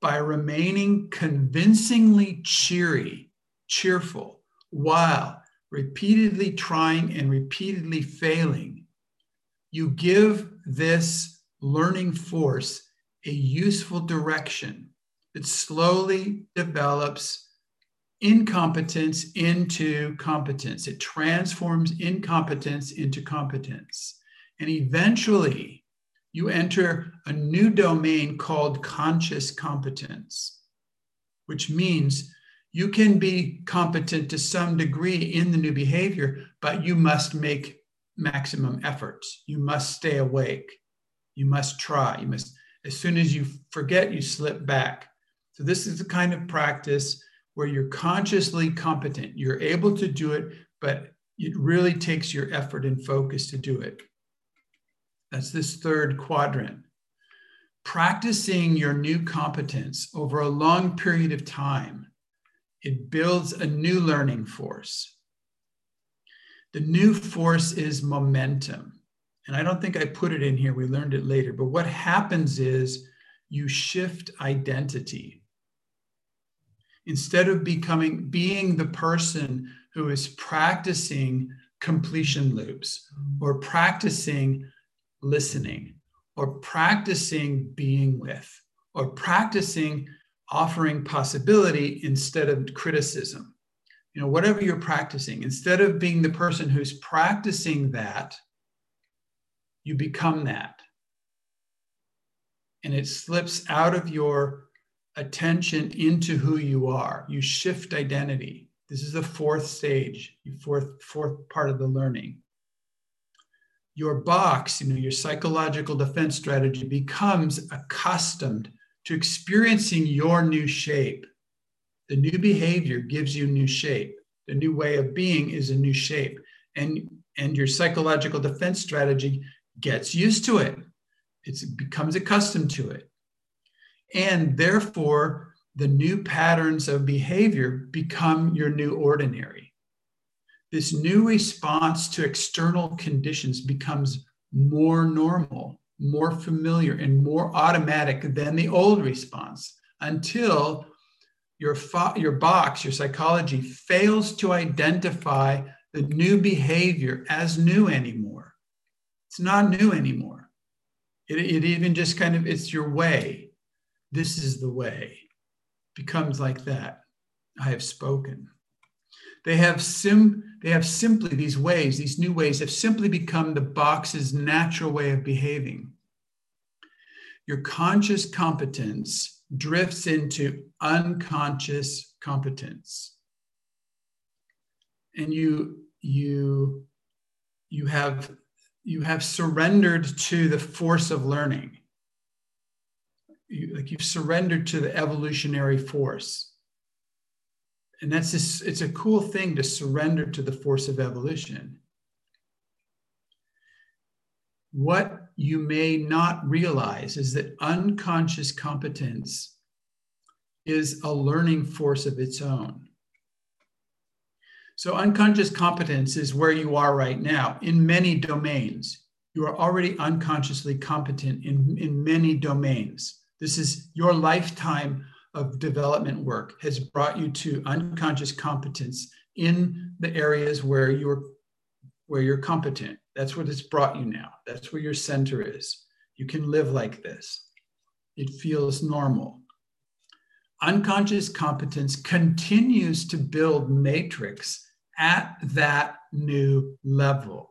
by remaining convincingly cheery, cheerful, while repeatedly trying and repeatedly failing. You give this learning force a useful direction that slowly develops incompetence into competence. It transforms incompetence into competence. And eventually, you enter a new domain called conscious competence, which means you can be competent to some degree in the new behavior, but you must make maximum efforts. You must stay awake. You must try. You must, as soon as you forget, you slip back. So, this is the kind of practice where you're consciously competent. You're able to do it, but it really takes your effort and focus to do it. That's this third quadrant. Practicing your new competence over a long period of time, it builds a new learning force. The new force is momentum and I don't think I put it in here, we learned it later, but what happens is you shift identity. Instead of becoming being the person who is practicing completion loops or practicing listening or practicing being with or practicing offering possibility instead of criticism. You know, whatever you're practicing, instead of being the person who's practicing that, you become that. And it slips out of your attention into who you are. You shift identity. This is the fourth stage, fourth, fourth part of the learning. Your box, you know, your psychological defense strategy becomes accustomed to experiencing your new shape. The new behavior gives you new shape. The new way of being is a new shape. And, and your psychological defense strategy gets used to it. It's, it becomes accustomed to it. And therefore, the new patterns of behavior become your new ordinary. This new response to external conditions becomes more normal, more familiar, and more automatic than the old response until your, fo- your box, your psychology, fails to identify the new behavior as new anymore. It's not new anymore. It, it even just kind of, it's your way. This is the way. Becomes like that. I have spoken. They have sim they have simply these ways, these new ways have simply become the box's natural way of behaving. Your conscious competence drifts into unconscious competence. And you you you have you have surrendered to the force of learning. You, like you've surrendered to the evolutionary force. And that's just, it's a cool thing to surrender to the force of evolution. What you may not realize is that unconscious competence is a learning force of its own. So, unconscious competence is where you are right now in many domains. You are already unconsciously competent in, in many domains. This is your lifetime of development work has brought you to unconscious competence in the areas where you're where you're competent. That's what it's brought you now. That's where your center is. You can live like this. It feels normal. Unconscious competence continues to build matrix at that new level.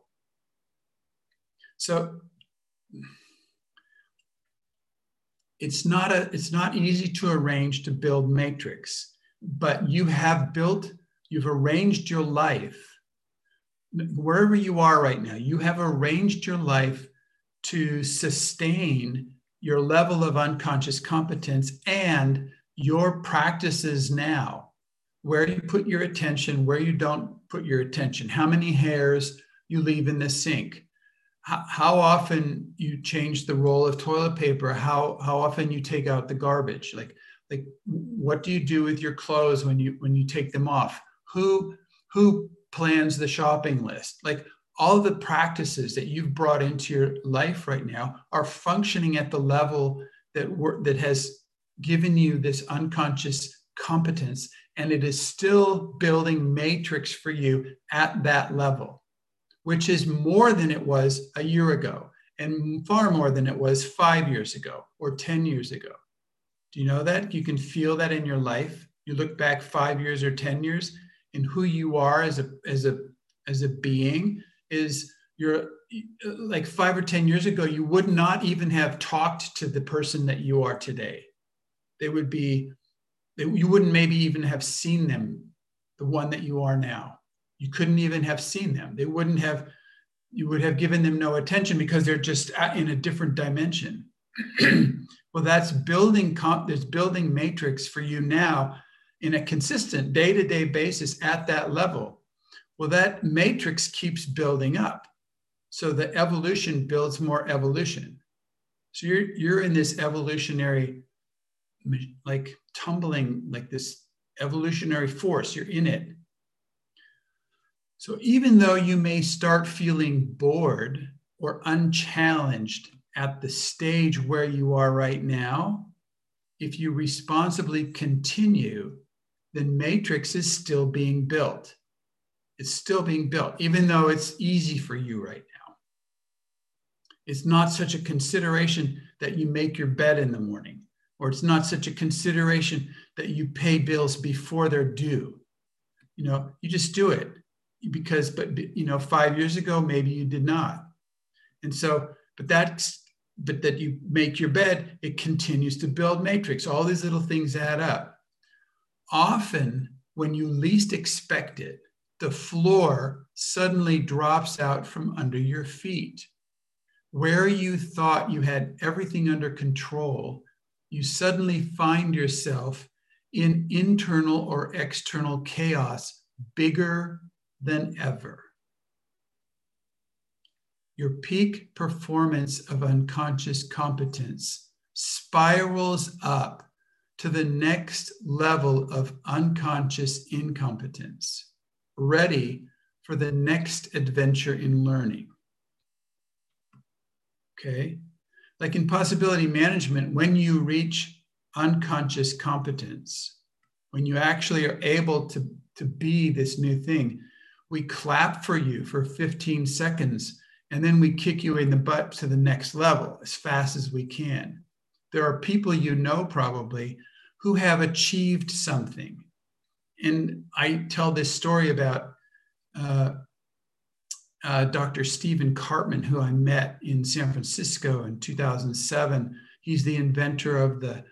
So it's not a it's not easy to arrange to build matrix, but you have built, you've arranged your life. Wherever you are right now, you have arranged your life to sustain your level of unconscious competence and your practices now. Where you put your attention, where you don't put your attention, how many hairs you leave in the sink, how, often you change the roll of toilet paper, how, how often you take out the garbage, like, like what do you do with your clothes when you when you take them off? Who who plans the shopping list? Like all the practices that you've brought into your life right now are functioning at the level that were, that has given you this unconscious competence and it is still building matrix for you at that level, which is more than it was a year ago and far more than it was five years ago or 10 years ago. Do you know that? You can feel that in your life. You look back five years or 10 years, and who you are as a, as a, as a being is you're like five or 10 years ago, you would not even have talked to the person that you are today. They would be you wouldn't maybe even have seen them, the one that you are now. You couldn't even have seen them. They wouldn't have, you would have given them no attention because they're just in a different dimension. *clears throat* well, that's building comp, there's building matrix for you now in a consistent day-to-day basis at that level. Well, that matrix keeps building up. So the evolution builds more evolution. So you're you're in this evolutionary like tumbling like this evolutionary force you're in it so even though you may start feeling bored or unchallenged at the stage where you are right now if you responsibly continue then matrix is still being built. It's still being built even though it's easy for you right now. It's not such a consideration that you make your bed in the morning or it's not such a consideration that you pay bills before they're due. You know, you just do it because, but you know, five years ago, maybe you did not. And so, but that's, but that you make your bed, it continues to build matrix. All these little things add up. Often, when you least expect it, the floor suddenly drops out from under your feet. Where you thought you had everything under control, you suddenly find yourself in internal or external chaos bigger than ever. Your peak performance of unconscious competence spirals up to the next level of unconscious incompetence, ready for the next adventure in learning. Okay. Like in possibility management, when you reach unconscious competence, when you actually are able to, to be this new thing, we clap for you for 15 seconds and then we kick you in the butt to the next level as fast as we can. There are people you know probably who have achieved something. And I tell this story about uh, uh, Dr. Stephen Karpman, who I met in San Francisco in 2007. He's the inventor of the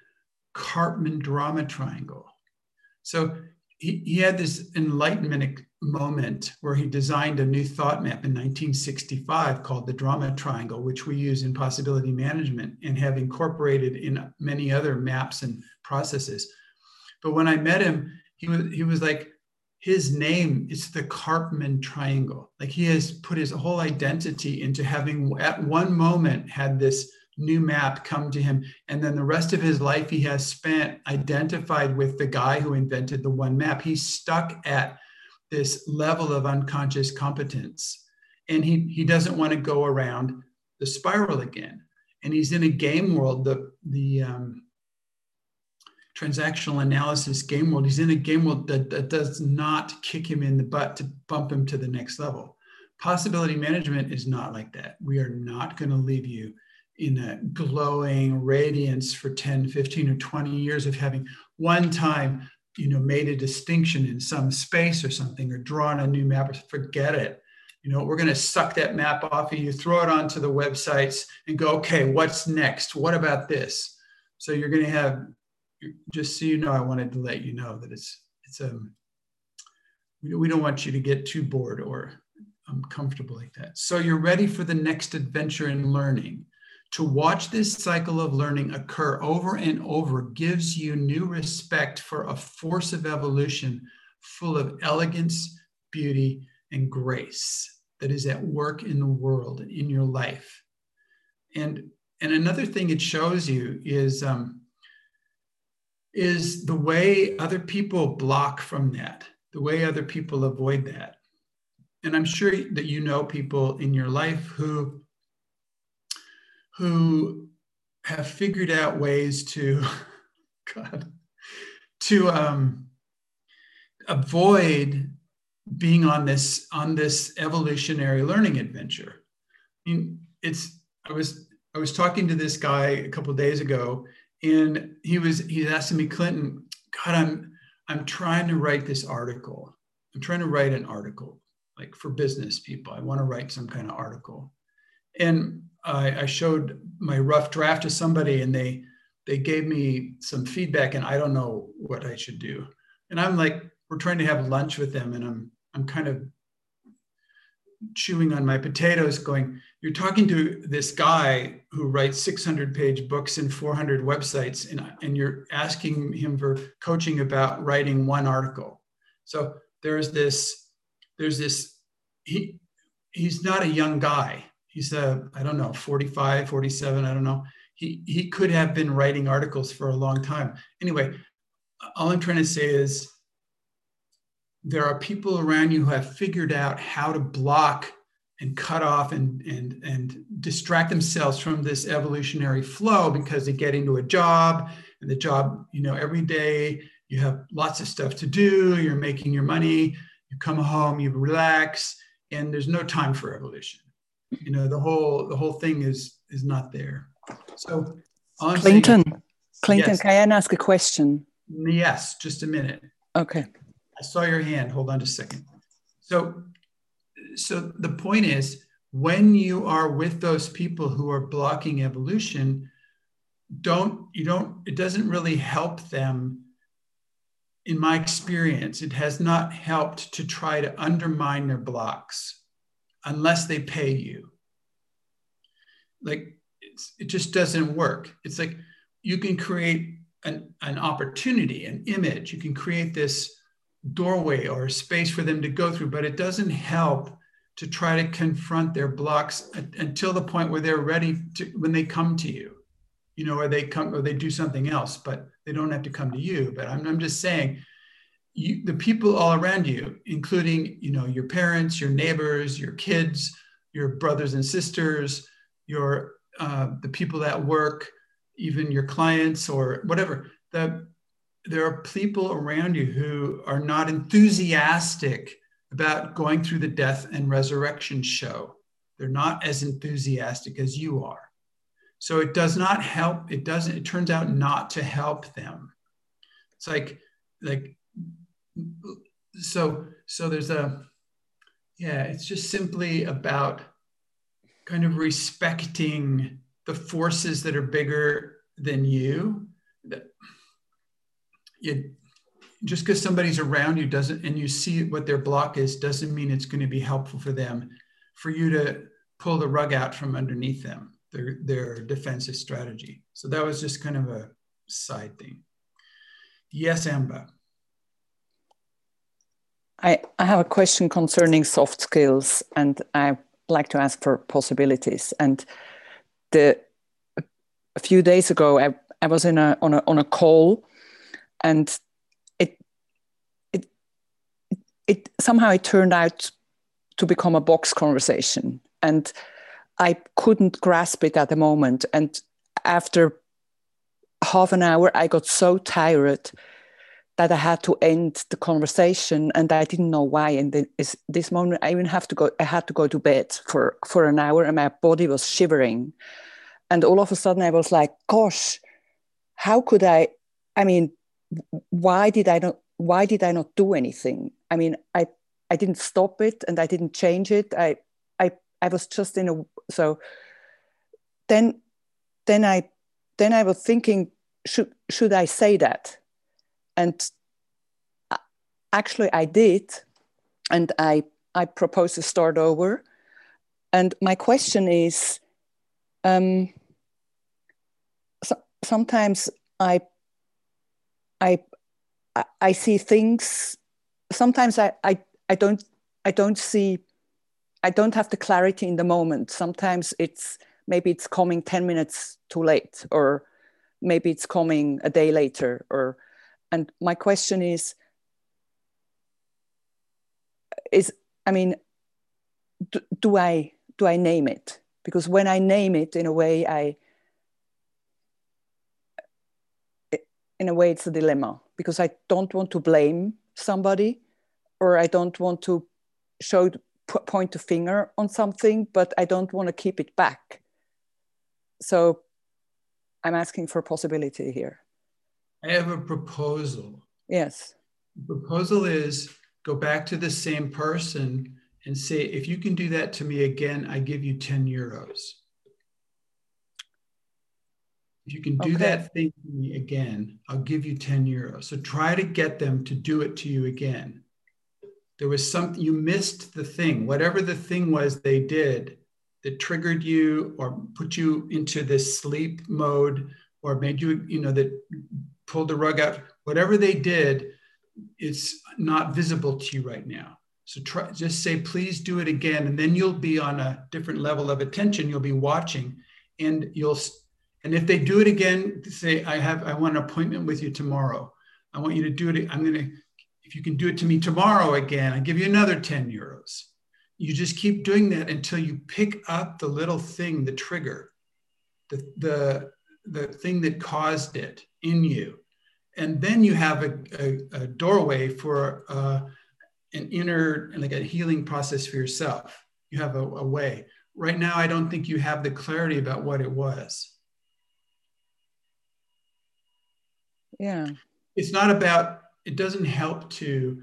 Karpman drama triangle. So he, he had this enlightenment moment where he designed a new thought map in 1965 called the drama triangle, which we use in possibility management and have incorporated in many other maps and processes. But when I met him, he was, he was like, his name is the Karpman triangle. Like he has put his whole identity into having at one moment had this new map come to him. And then the rest of his life he has spent identified with the guy who invented the one map. He's stuck at this level of unconscious competence. And he, he doesn't want to go around the spiral again. And he's in a game world, the, the um, transactional analysis game world. He's in a game world that, that does not kick him in the butt to bump him to the next level. Possibility management is not like that. We are not going to leave you in a glowing radiance for 10, 15, or 20 years of having one time, you know, made a distinction in some space or something or drawn a new map. Forget it. You know, we're going to suck that map off of you, throw it onto the websites, and go, okay, what's next? What about this? So you're going to have, just so you know, I wanted to let you know that it's it's um we don't want you to get too bored or uncomfortable like that. So you're ready for the next adventure in learning. To watch this cycle of learning occur over and over gives you new respect for a force of evolution full of elegance, beauty, and grace that is at work in the world and in your life. And, and another thing it shows you is, um, is the way other people block from that, the way other people avoid that. And I'm sure that you know people in your life who who have figured out ways to, *laughs* God, to um, avoid being on this on this evolutionary learning adventure. I mean, it's I was I was talking to this guy a couple days ago, and he was he's asking me, Clinton, God, I'm I'm trying to write this article. I'm trying to write an article like for business people. I want to write some kind of article. And I, I showed my rough draft to somebody and they they gave me some feedback and I don't know what I should do. And I'm like, we're trying to have lunch with them and I'm I'm kind of chewing on my potatoes going, you're talking to this guy who writes 600 page books and 400 websites and, and you're asking him for coaching about writing one article. So there's this, there's this, he, he's not a young guy he's a i don't know 45 47 i don't know. He he could have been writing articles for a long time. Anyway all i'm trying to say is there are people around you who have figured out how to block and cut off and and and distract themselves from this evolutionary flow because they get into a job and the job you know every day you have lots of stuff to do you're making your money you come home you relax and there's no time for evolution you know the whole the whole thing is is not there. So clinton clinton. yes. can i ask a question? Yes just a minute. Okay. I saw your hand. Hold on just a second. So so the point is when you are with those people who are blocking evolution don't you don't it doesn't really help them. In my experience it has not helped to try to undermine their blocks unless they pay you. Like it just doesn't work. It's like you can create an, an opportunity, an image, you can create this doorway or space for them to go through, but it doesn't help to try to confront their blocks until the point where they're ready to when they come to you. you know, or they come or they do something else, but they don't have to come to you. But I'm, I'm just saying, you, the people all around you, including, you know, your parents, your neighbors, your kids, your brothers and sisters, your uh, the people that work, even your clients or whatever. That there are people around you who are not enthusiastic about going through the death and resurrection show. They're not as enthusiastic as you are. So it does not help. It doesn't, it turns out not to help them. It's like, like, so, so there's a, yeah, it's just simply about kind of respecting the forces that are bigger than you. That you just because somebody's around you doesn't, and you see what their block is, doesn't mean it's going to be helpful for them for you to pull the rug out from underneath them their, their defensive strategy. So that was just kind of a side thing. Yes, Amba. I, I have a question concerning soft skills, and I like to ask for possibilities. And the a few days ago, I, I was in a on a on a call, and it it it somehow it turned out to become a box conversation, and I couldn't grasp it at the moment. And after half an hour, I got so tired that I had to end the conversation, and I didn't know why. And this, this moment, I even have to go. I had to go to bed for for an hour, and my body was shivering. And all of a sudden, I was like, "Gosh, how could I? I mean, why did I not? Why did I not do anything? I mean, I I didn't stop it, and I didn't change it. I I I was just in a so then then i then i was thinking should should i say that and actually i did and i i propose to start over and my question is um, so, sometimes i i i see things sometimes i i, I don't i don't see I don't have the clarity in the moment. Sometimes it's maybe it's coming 10 minutes too late, or maybe it's coming a day later. Or and my question is, is I mean, do, do I do I name it? Because when I name it in a way, I in a way it's a dilemma because I don't want to blame somebody or I don't want to show point a finger on something, but I don't want to keep it back. So I'm asking for possibility here. I have a proposal. Yes. The proposal is go back to the same person and say, if you can do that to me again, I give you 10 euros. If you can do okay. that thing to me again, I'll give you 10 euros. So try to get them to do it to you again there was something you missed the thing whatever the thing was they did that triggered you or put you into this sleep mode or made you you know that pulled the rug out. Whatever they did it's not visible to you right now. So try just say please do it again and then you'll be on a different level of attention. You'll be watching and you'll and if they do it again say i have i want an appointment with you tomorrow. I want you to do it i'm going to if you can do it to me tomorrow again, I give you another 10 euros. You just keep doing that until you pick up the little thing, the trigger, the, the, the thing that caused it in you. And then you have a, a, a doorway for uh, an inner, and like a healing process for yourself. You have a, a way. Right now, I don't think you have the clarity about what it was. Yeah. It's not about it doesn't help to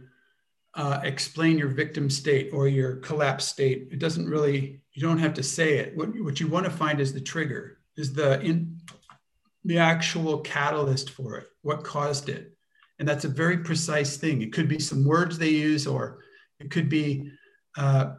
uh, explain your victim state or your collapse state. It doesn't really, you don't have to say it. What, what you want to find is the trigger, is the, in, the actual catalyst for it, what caused it. And that's a very precise thing. It could be some words they use, or it could be uh,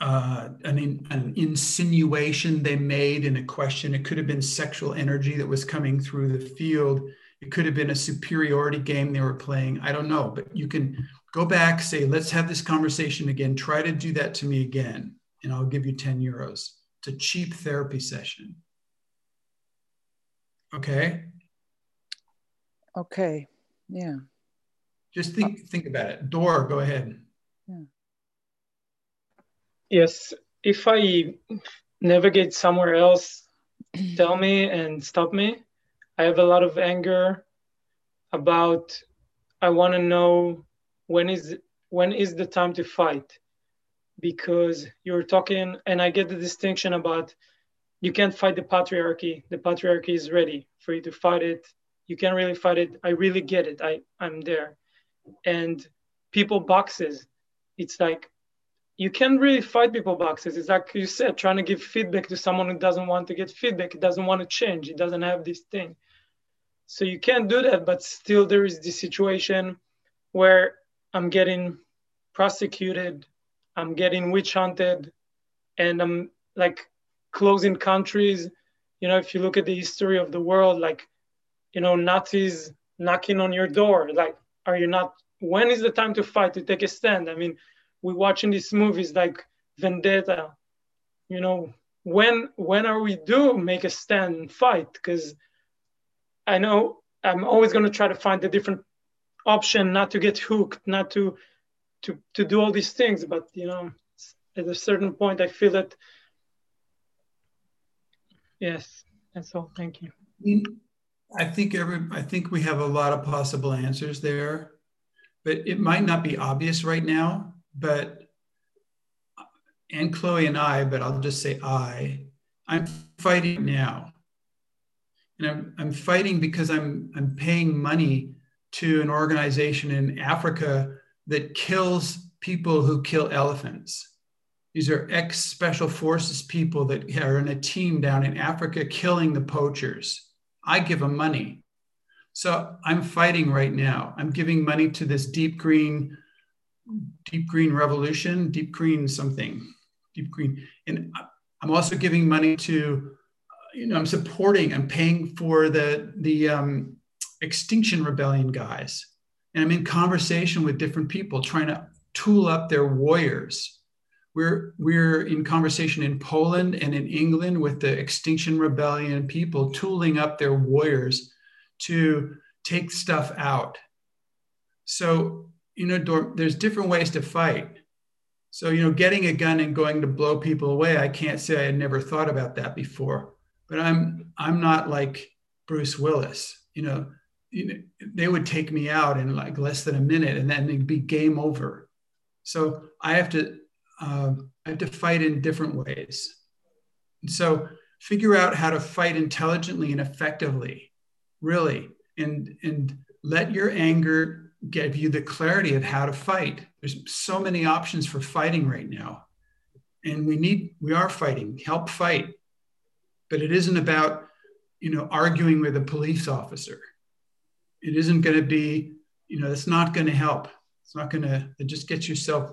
uh, an, in, an insinuation they made in a question. It could have been sexual energy that was coming through the field it could have been a superiority game they were playing. I don't know, but you can go back, say, let's have this conversation again. Try to do that to me again, and I'll give you 10 euros. It's a cheap therapy session. Okay. Okay. Yeah. Just think uh, think about it. Door, go ahead. Yeah. Yes. If I navigate somewhere else, *clears throat* tell me and stop me. I have a lot of anger about I want to know when is when is the time to fight because you're talking and I get the distinction about you can't fight the patriarchy. The patriarchy is ready for you to fight it. You can't really fight it. I really get it. I, I'm there. And people boxes, it's like you can't really fight people boxes. It's like you said, trying to give feedback to someone who doesn't want to get feedback. It doesn't want to change. It doesn't have this thing. So you can't do that, but still there is this situation where I'm getting prosecuted, I'm getting witch hunted, and I'm like closing countries. You know, if you look at the history of the world, like, you know, Nazis knocking on your door, like, are you not? When is the time to fight, to take a stand? I mean, we're watching these movies like Vendetta. You know, when when are we do make a stand and fight? Because I know I'm always going to try to find a different option, not to get hooked, not to to to do all these things. But you know, at a certain point, I feel that Yes, that's all. Thank you. I think every I think we have a lot of possible answers there, but it might not be obvious right now. But and Chloe and I, but I'll just say I, I'm fighting now. And I'm, I'm fighting because I'm I'm paying money to an organization in Africa that kills people who kill elephants. These are ex special forces people that are in a team down in Africa killing the poachers. I give them money. So I'm fighting right now. I'm giving money to this deep green, deep green revolution, deep green something, deep green. And I'm also giving money to, you know, I'm supporting, I'm paying for the, the um, Extinction Rebellion guys. And I'm in conversation with different people trying to tool up their warriors we're we're in conversation in Poland and in England with the Extinction Rebellion people tooling up their warriors to take stuff out. So you know, there's different ways to fight. So you know, getting a gun and going to blow people away, I can't say I had never thought about that before. But I'm I'm not like Bruce Willis. You know, you know they would take me out in like less than a minute, and then it'd be game over. So I have to uh, I have to fight in different ways. And so figure out how to fight intelligently and effectively, really, and, and let your anger give you the clarity of how to fight. There's so many options for fighting right now. And we need, we are fighting, help fight. But it isn't about, you know, arguing with a police officer. It isn't going to be, you know, it's not going to help. It's not going to, it just get yourself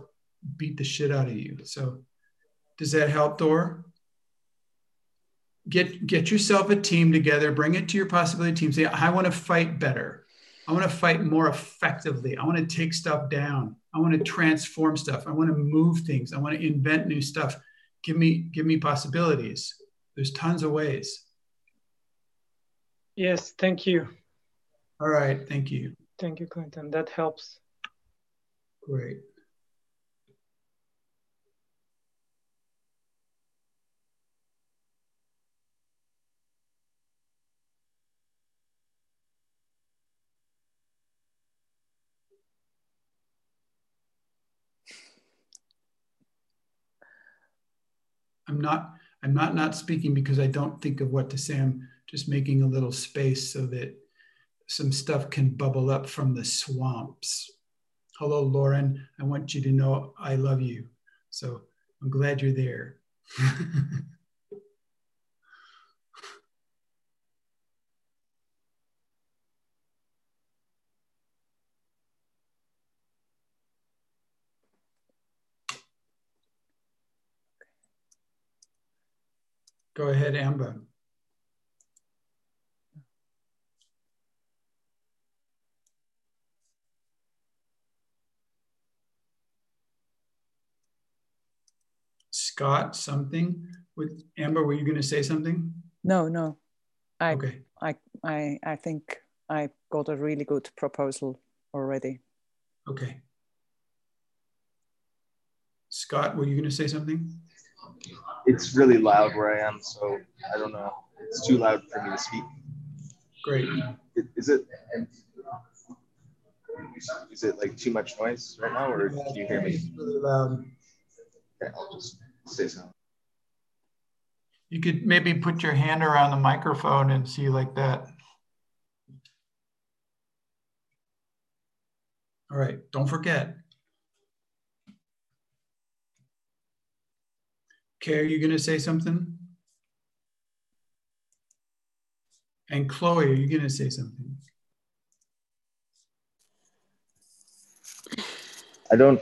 beat the shit out of you. So does that help, Dor? Get get yourself a team together, bring it to your possibility team. Say, I want to fight better. I want to fight more effectively. I want to take stuff down. I want to transform stuff. I want to move things. I want to invent new stuff. Give me give me possibilities. There's tons of ways. Yes, thank you. All right, thank you. Thank you, Clinton. That helps. Great. I'm not I'm not not speaking because I don't think of what to say. I'm just making a little space so that some stuff can bubble up from the swamps. Hello, Lauren. I want you to know I love you. So I'm glad you're there. *laughs* Go ahead, Amber. Scott, something with Amber, were you going to say something? No, no. I, okay. I, I, I think I got a really good proposal already. Okay. Scott, were you going to say something? It's really loud where I am, so I don't know. It's too loud for me to speak. Great. Is it? Is it like too much noise right now, or can you hear me? Really loud. Okay, I'll just say something. You could maybe put your hand around the microphone and see like that. All right, don't forget. Kay, are you going to say something? And Chloe, are you going to say something? I don't.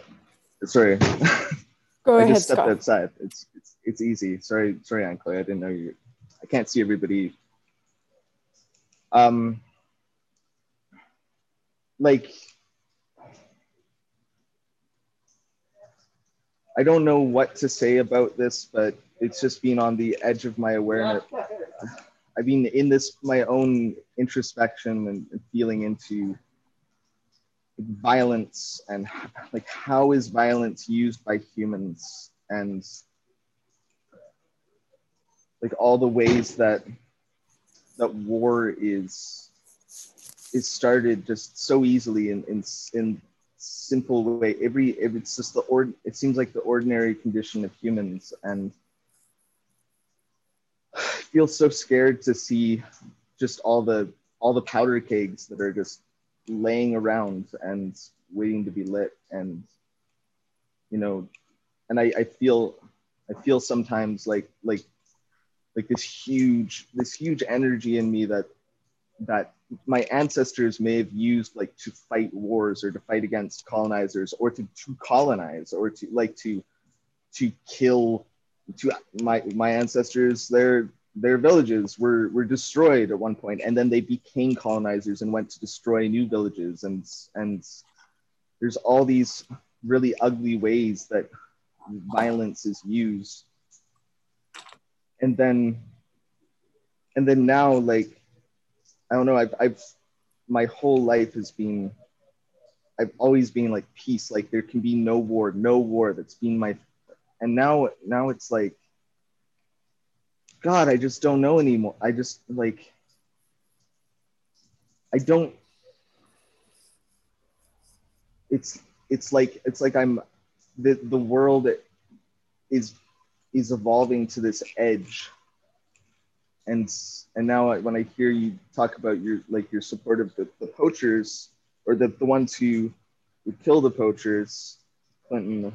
Sorry. Go *laughs* I ahead, just stepped Scott. outside. It's, it's it's easy. Sorry, sorry, Aunt Chloe. I didn't know you. I can't see everybody. Um, like, I don't know what to say about this, but it's just been on the edge of my awareness. I've been in this my own introspection and, and feeling into violence and like how is violence used by humans and like all the ways that that war is is started just so easily in in, in simple way. Every it's just the ord it seems like the ordinary condition of humans and *sighs* I feel so scared to see just all the all the powder kegs that are just laying around and waiting to be lit and you know and I, I feel I feel sometimes like like like this huge this huge energy in me that that my ancestors may have used like to fight wars or to fight against colonizers or to, to colonize or to like to to kill to my my ancestors their their villages were were destroyed at one point and then they became colonizers and went to destroy new villages and and there's all these really ugly ways that violence is used. And then and then now like i don't know. I've i've my whole life has been i've always been like peace. Like there can be no war no war that's been my and now now it's like god i just don't know anymore. I just like i don't it's it's like it's like i'm the the world is is evolving to this edge and and now I- when i hear you talk about your like your support of the, the poachers or the, the ones who would kill the poachers clinton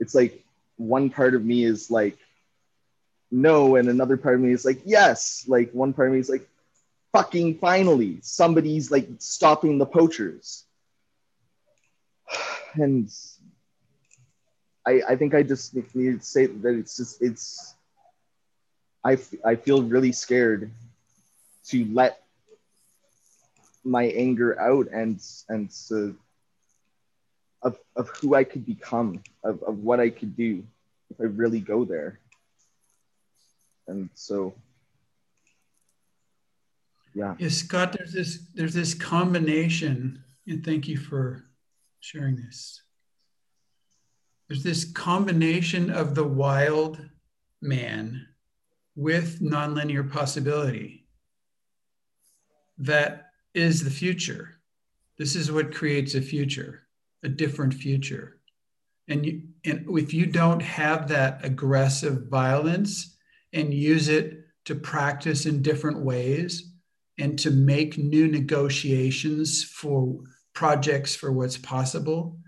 it's like one part of me is like no and another part of me is like yes like one part of me is like fucking finally somebody's like stopping the poachers. *sighs* And I, I think I just need to say that it's just it's I, I feel really scared to let my anger out and and to, of, of who I could become of, of what I could do if I really go there and so yeah Yeah, Scott, there's this there's this combination, and thank you for sharing this. There's this combination of the wild man with nonlinear possibility that is the future. This is what creates a future, a different future. And you, and if you don't have that aggressive violence and use it to practice in different ways and to make new negotiations for projects for what's possible,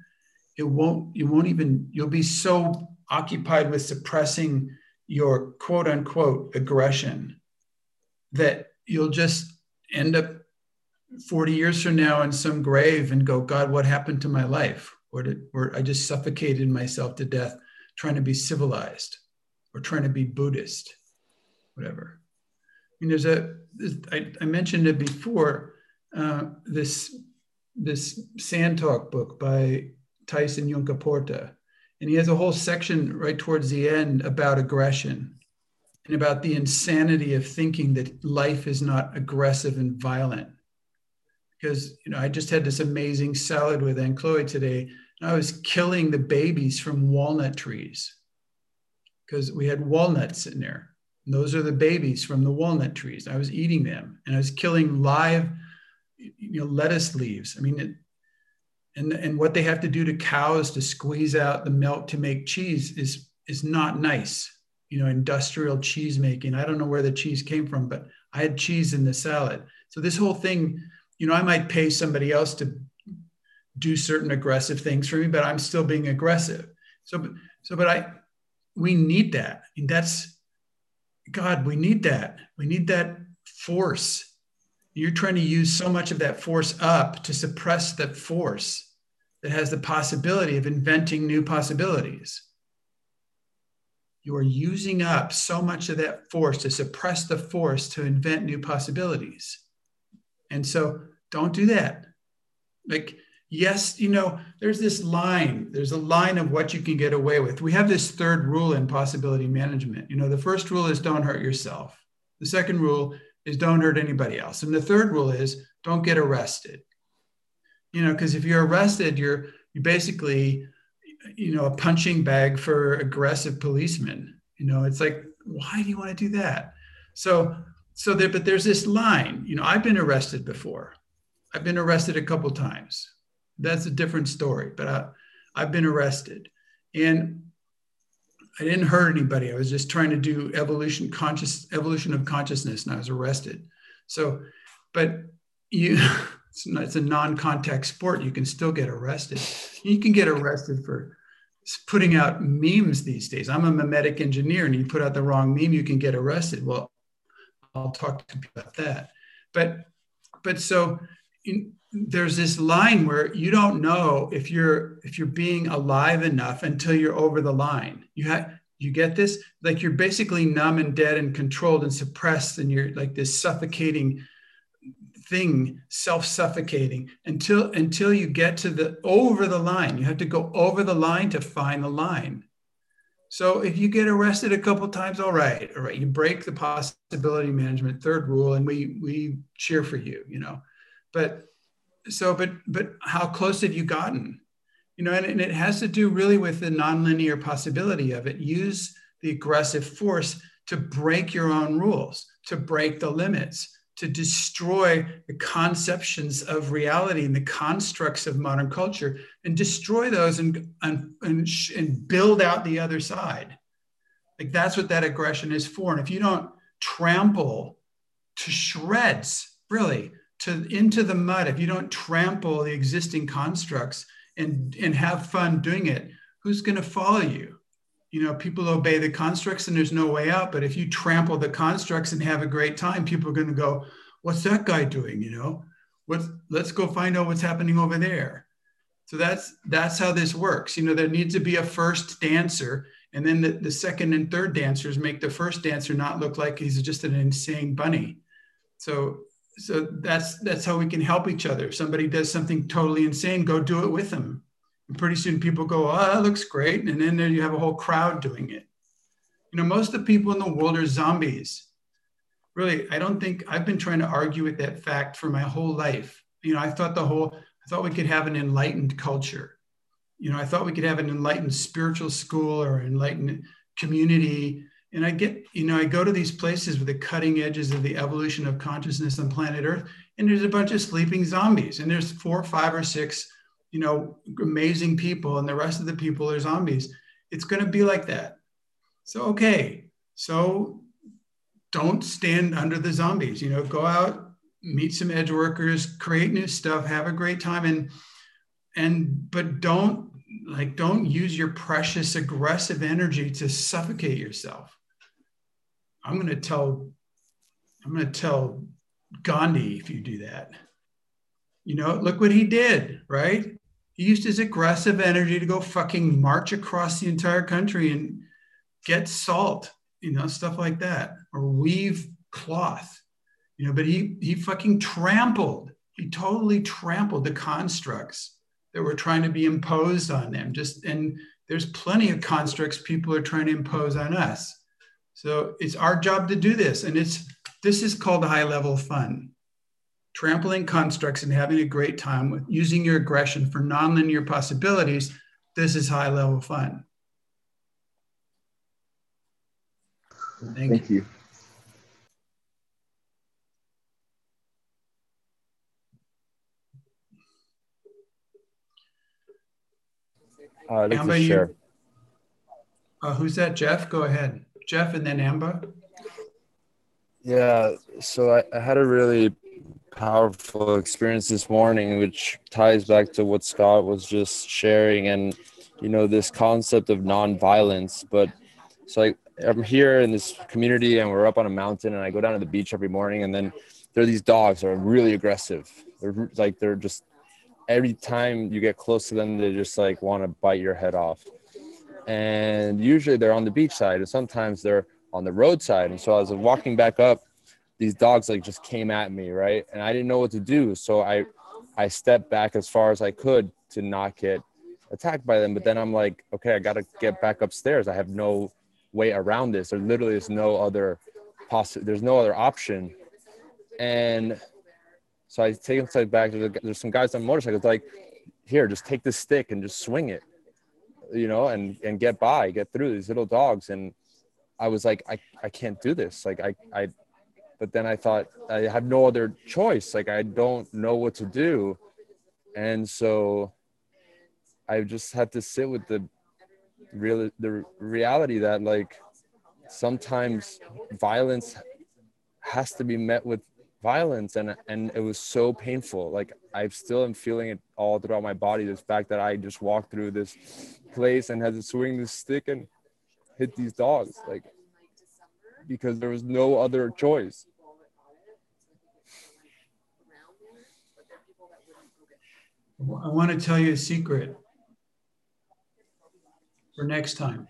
it won't you won't even you'll be so occupied with suppressing your quote unquote aggression that you'll just end up 40 years from now in some grave and go god what happened to my life or did or i just suffocated myself to death trying to be civilized or trying to be buddhist whatever I mean, there's a I, I mentioned it before uh, this this sand talk book by Tyson Yunkaporta. And he has a whole section right towards the end about aggression and about the insanity of thinking that life is not aggressive and violent. Because you know, I just had this amazing salad with Aunt Chloe today, and I was killing the babies from walnut trees because we had walnuts in there. And those are the babies from the walnut trees. I was eating them, and I was killing live, you know, lettuce leaves. I mean, and and what they have to do to cows to squeeze out the milk to make cheese is is not nice you know, industrial cheese making. I don't know where the cheese came from, but I had cheese in the salad. So this whole thing, you know, I might pay somebody else to do certain aggressive things for me, but I'm still being aggressive. So, so, but I, we need that. Mean, that's God. We need that. We need that force. You're trying to use so much of that force up to suppress that force that has the possibility of inventing new possibilities you are using up so much of that force to suppress the force to invent new possibilities. And so don't do that. Like, yes, you know, there's this line, there's a line of what you can get away with. We have this third rule in possibility management. You know, the first rule is don't hurt yourself. The second rule is don't hurt anybody else. And the third rule is don't get arrested. You know, because if you're arrested, you're you basically you know, a punching bag for aggressive policemen. You know, it's like, why do you want to do that? So, so there, but there's this line. You know, I've been arrested before. I've been arrested a couple times. That's a different story. But I, I've been arrested, and I didn't hurt anybody. I was just trying to do evolution conscious evolution of consciousness, and I was arrested. So, but you. *laughs* it's, not, it's a non-contact sport. You can still get arrested. You can get arrested for putting out memes these days. I'm a memetic engineer, and you put out the wrong meme, you can get arrested. Well, I'll talk to people about that. But but so in, there's this line where you don't know if you're if you're being alive enough until you're over the line. You have you get this like you're basically numb and dead and controlled and suppressed and you're like this suffocating thing self-suffocating until until you get to the over the line. You have to go over the line to find the line. So if you get arrested a couple times all right all right you break the possibility management third rule and we we cheer for you you know. But so but but how close have you gotten? You know and, and it has to do really with the nonlinear possibility of it. Use the aggressive force to break your own rules to break the limits to destroy the conceptions of reality and the constructs of modern culture and destroy those and, and, and, and, build out the other side. Like that's what that aggression is for. And if you don't trample to shreds, really, to into the mud, if you don't trample the existing constructs and, and have fun doing it, who's going to follow you? You know, people obey the constructs and there's no way out. But if you trample the constructs and have a great time, people are going to go, what's that guy doing? You know, what, let's go find out what's happening over there. So that's, that's how this works. You know, there needs to be a first dancer and then the, the second and third dancers make the first dancer not look like he's just an insane bunny. So, so that's, that's how we can help each other. If somebody does something totally insane, go do it with them and pretty soon people go, oh, that looks great. And then there you have a whole crowd doing it. You know, most of the people in the world are zombies. Really, I don't think I've been trying to argue with that fact for my whole life. You know, I thought the whole, I thought we could have an enlightened culture. You know, I thought we could have an enlightened spiritual school or enlightened community. And I get, you know, I go to these places with the cutting edges of the evolution of consciousness on planet Earth, and there's a bunch of sleeping zombies, and there's four, five, or six you know, amazing people and the rest of the people are zombies. It's going to be like that. So, okay. So don't stand under the zombies, you know, go out, meet some edge workers, create new stuff, have a great time. And, and, but don't like, don't use your precious aggressive energy to suffocate yourself. I'm going to tell, I'm going to tell Gandhi if you do that. You know, look what he did, right? He used his aggressive energy to go fucking march across the entire country and get salt, you know, stuff like that, or weave cloth, you know, but he he fucking trampled, he totally trampled the constructs that were trying to be imposed on them. Just and there's plenty of constructs people are trying to impose on us. So it's our job to do this. And it's this is called high level fun. Trampling constructs and having a great time with using your aggression for nonlinear possibilities. This is high level fun. Thank, Thank you. you. Uh, I'd like Amber, to share. You, uh, who's that? Jeff? Go ahead. Jeff and then Amber. Yeah, so I, I had a really powerful experience this morning, which ties back to what Scott was just sharing and, you know, this concept of nonviolence. But so I'm here in this community and we're up on a mountain and I go down to the beach every morning and then there are these dogs that are really aggressive. They're like, they're just every time you get close to them, they just like want to bite your head off. And usually they're on the beach side, and sometimes they're on the roadside. And so as I was walking back up, these dogs like just came at me, right? And I didn't know what to do. So I I stepped back as far as I could to not get attacked by them. But then I'm like, okay, I gotta get back upstairs. I have no way around this. There literally is no other possi- there's no other option. And so I take him step back. There's some guys on motorcycles like, here, just take this stick and just swing it, you know, and and get by, get through these little dogs. And I was like, I, I can't do this. Like I I but then I thought I have no other choice. Like I don't know what to do. And so I just had to sit with the real the reality that like sometimes violence has to be met with violence and and it was so painful like i still am feeling it all throughout my body this fact that i just walked through this place and had to swing this stick and hit these dogs like because there was no other choice. I want to tell you a secret for next time.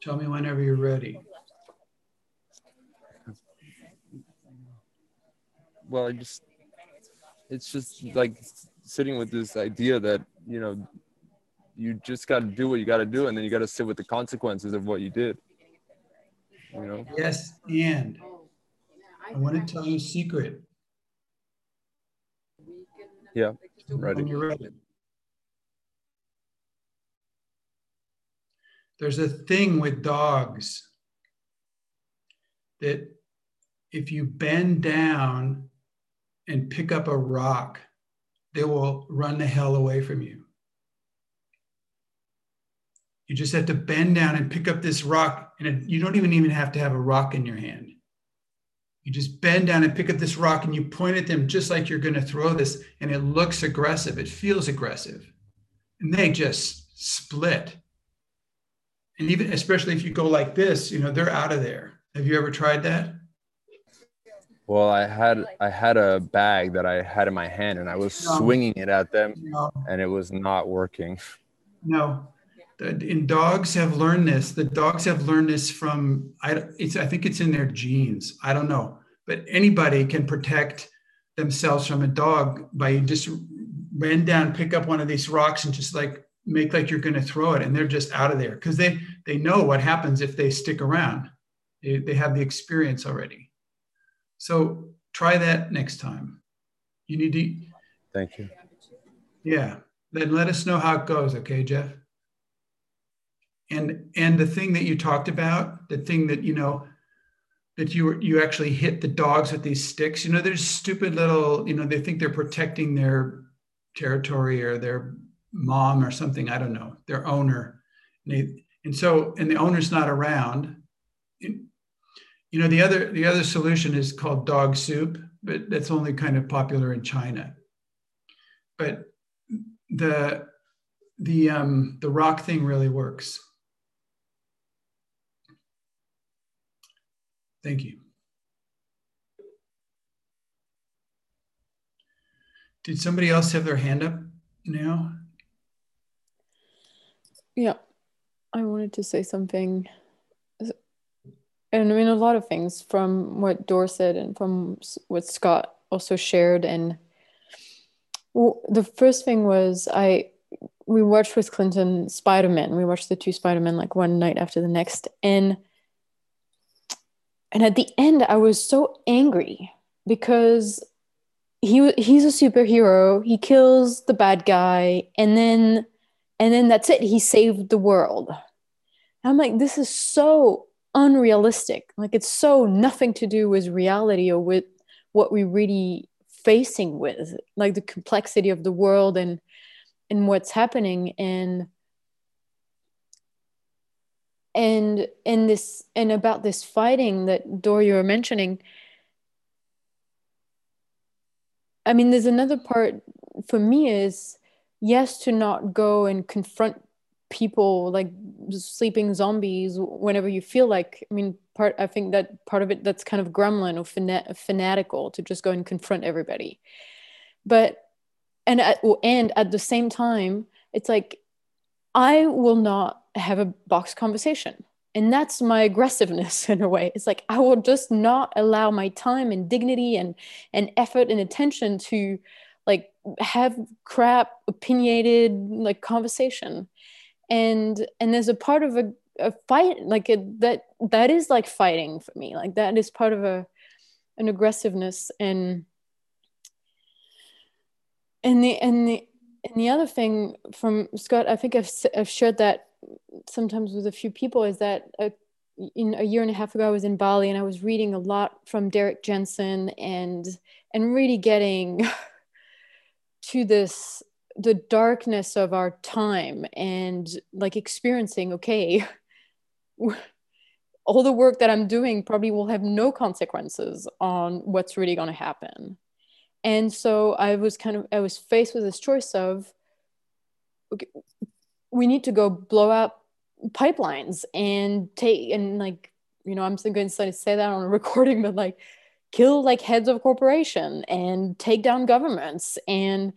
Tell me whenever you're ready. Well, I just it's just like sitting with this idea that you know you just got to do what you got to do, and then you got to sit with the consequences of what you did. You know. Yes, and I want to tell you a secret. Yeah, ready. When you're ready. There's a thing with dogs that if you bend down and pick up a rock, they will run the hell away from you. You just have to bend down and pick up this rock, and it, you don't even even have to have a rock in your hand. You just bend down and pick up this rock, and you point at them just like you're going to throw this, and it looks aggressive. It feels aggressive, and they just split. And even especially if you go like this, you know they're out of there. Have you ever tried that? Well, I had I had a bag that I had in my hand, and I was no. swinging it at them, no. and it was not working. No, and dogs have learned this. The dogs have learned this from I. It's I think it's in their genes. I don't know, but anybody can protect themselves from a dog by just bend down, pick up one of these rocks, and just like make like you're going to throw it, and they're just out of there because they they know what happens if they stick around. They, they have the experience already. So try that next time. You need to. Thank you. Yeah. Then let us know how it goes. Okay, Jeff. And and the thing that you talked about, the thing that you know that you you actually hit the dogs with these sticks. You know, there's stupid little. You know, they think they're protecting their territory or their mom or something. I don't know. Their owner. And, they, and so and the owner's not around you know, the other the other solution is called dog soup, but that's only kind of popular in China. But the the um, the rock thing really works. Thank you. Did somebody else have their hand up now? Yeah, I wanted to say something and I mean a lot of things from what Dor said and from what Scott also shared. And the first thing was I we watched with Clinton Spider Man. We watched the two Spider Man like one night after the next, and and at the end i was so angry because he he's a superhero. He kills the bad guy and then and then that's it. He saved the world. I'm like this is so unrealistic. Like it's so nothing to do with reality or with what we're really facing with like the complexity of the world and and what's happening. And and and this and about this fighting that Dor you were mentioning I mean there's another part for me is yes to not go and confront people like sleeping zombies whenever you feel like i mean part i think that part of it that's kind of gremlin or fana- fanatical to just go and confront everybody. But and at, and at the same time it's like i will not have a box conversation. And that's my aggressiveness *laughs* in a way. It's like i will just not allow my time and dignity and and effort and attention to like have crap opinionated like conversation. And and there's a part of a, a fight like it, that that is like fighting for me. Like that is part of a an aggressiveness. And and the and the and the other thing from Scott, I think I've I've shared that sometimes with a few people is that a, in a year and a half ago I was in Bali and I was reading a lot from Derrick Jensen and and really getting *laughs* to this the darkness of our time and like experiencing okay *laughs* all the work that i'm doing probably will have no consequences on what's really going to happen. And so i was kind of i was faced with this choice of okay, we need to go blow up pipelines and take and like you know i'm going to say that on a *laughs* recording but like kill like heads of corporation and take down governments and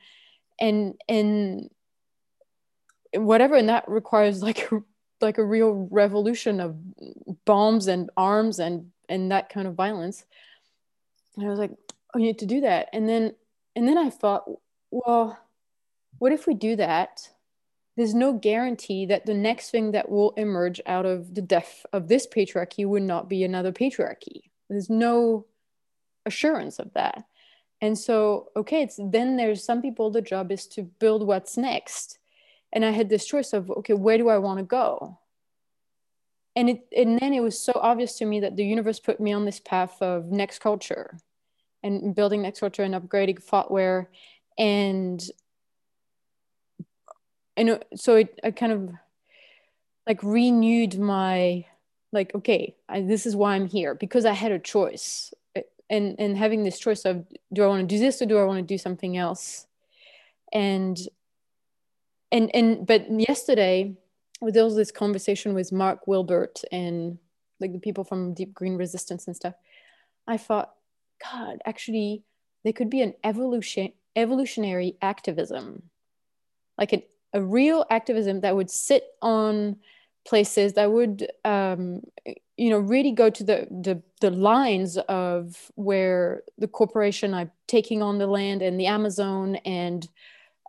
and and whatever. And that requires *laughs* like like a real revolution of bombs and arms and and that kind of violence. And i was like oh you need to do that. And then and then i thought well what if we do that there's no guarantee that the next thing that will emerge out of the death of this patriarchy would not be another patriarchy. There's no assurance of that. And so okay it's then there's some people the job is to build what's next. And i had this choice of okay where do i want to go? And it and then it was so obvious to me that the universe put me on this path of next culture and building next culture and upgrading thoughtware and and so it I kind of like renewed my like okay I, this is why i'm here because i had a choice. And and having this choice of do I want to do this or do I want to do something else? And and and but yesterday there was this conversation with Max Wilbert and like the people from Deep Green Resistance and stuff I thought god actually there could be an evolution evolutionary activism. Like an, a real activism that would sit on places that would um, you know really go to the, the the lines of where the corporation are taking on the land and the amazon and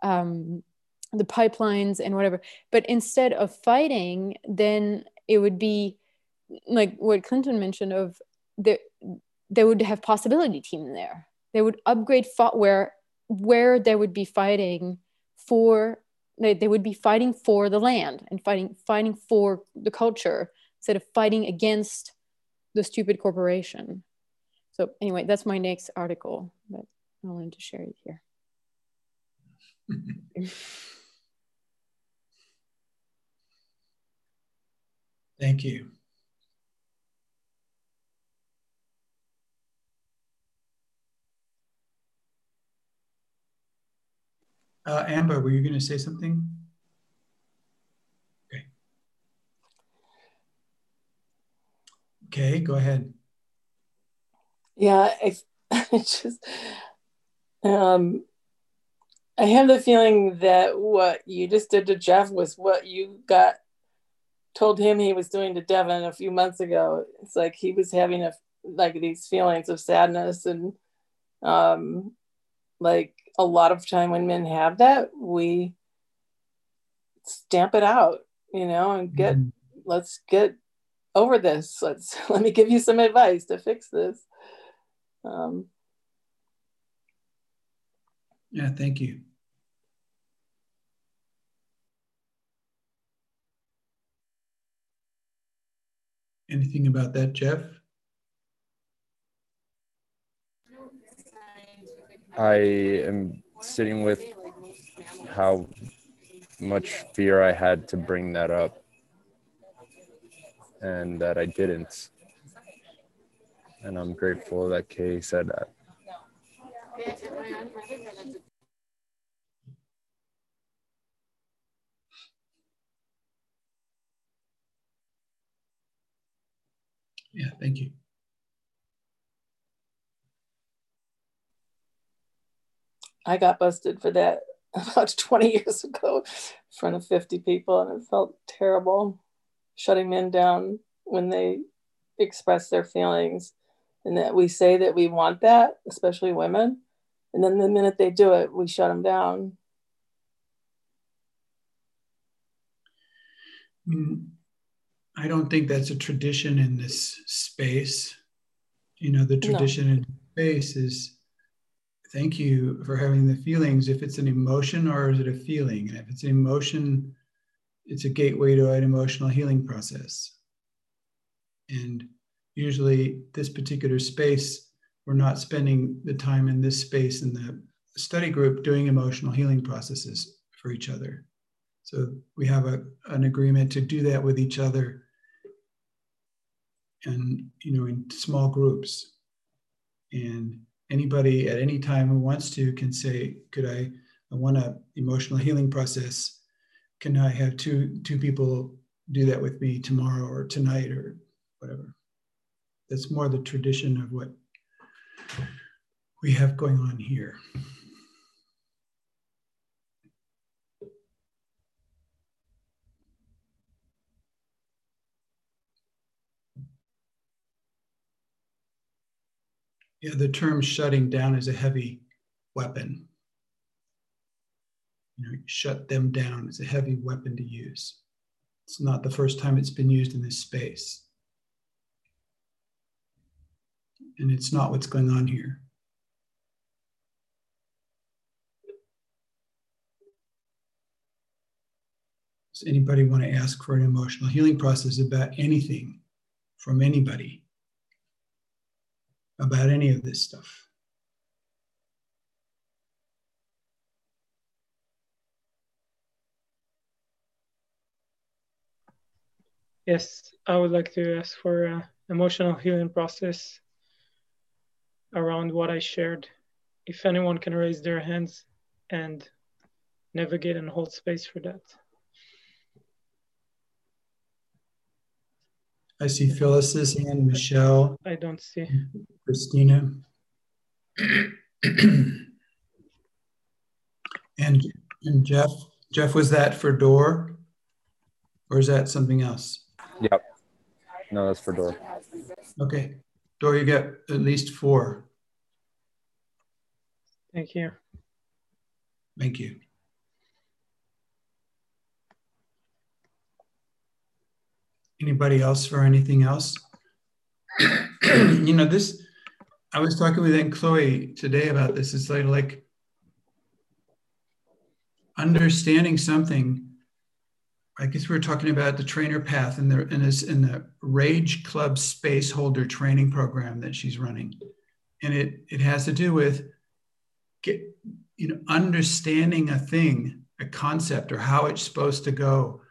um, the pipelines and whatever. But instead of fighting then it would be like what clinton mentioned of there they would have possibility team there. They would upgrade thoughtware where they would be fighting for they, they would be fighting for the land and fighting fighting for the culture instead of fighting against the stupid corporation. So anyway that's my next article but i wanted to share it here. *laughs* Thank you Uh, Amber, were you going to say something? Okay. Okay, go ahead. Yeah, I, *laughs* I just, um, I have the feeling that what you just did to Jeff was what you got told him he was doing to Devin a few months ago. It's like he was having a like these feelings of sadness and um like a lot of time when men have that, we stamp it out, you know, and get, mm-hmm. let's get over this. Let's *laughs* let me give you some advice to fix this. Um, yeah, thank you. Anything about that, Jeff? I am sitting with how much fear I had to bring that up and that I didn't. And I'm grateful that Kay said that. Yeah, thank you. I got busted for that *laughs* about 20 years ago in front of 50 people, and it felt terrible shutting men down when they express their feelings. And that we say that we want that, especially women. And then the minute they do it, we shut them down. Mm, I don't think that's a tradition in this space. You know, the tradition no. in space is thank you for having the feelings. If it's an emotion or is it a feeling? And if it's an emotion, it's a gateway to an emotional healing process. And usually, this particular space, we're not spending the time in this space in the study group doing emotional healing processes for each other. So we have a, an agreement to do that with each other and you know in small groups and anybody at any time who wants to can say could i i want a emotional healing process. Can i have two two people do that with me tomorrow or tonight or whatever? That's more the tradition of what we have going on here Yeah, the term shutting down is a heavy weapon. You know, shut them down is a heavy weapon to use. It's not the first time it's been used in this space. And it's not what's going on here. Does anybody want to ask for an emotional healing process about anything from anybody? About any of this stuff. Yes, I would like to ask for an emotional healing process around what I shared. If anyone can raise their hands and navigate and hold space for that. I see Phyllis's hand, Michelle. I don't see. Christina. and, and Jeff, Jeff, was that for door or is that something else? Yep. No, that's for door. Okay. Door, you get at least four. Thank you. Thank you. Anybody else for anything else? *clears throat* you know, this, I was talking with Aunt Chloe today about this. It's like, like understanding something. I guess we were talking about the trainer path in the in this in the Rage Club Space Holder training program that she's running, and it it has to do with get you know understanding a thing, a concept, or how it's supposed to go,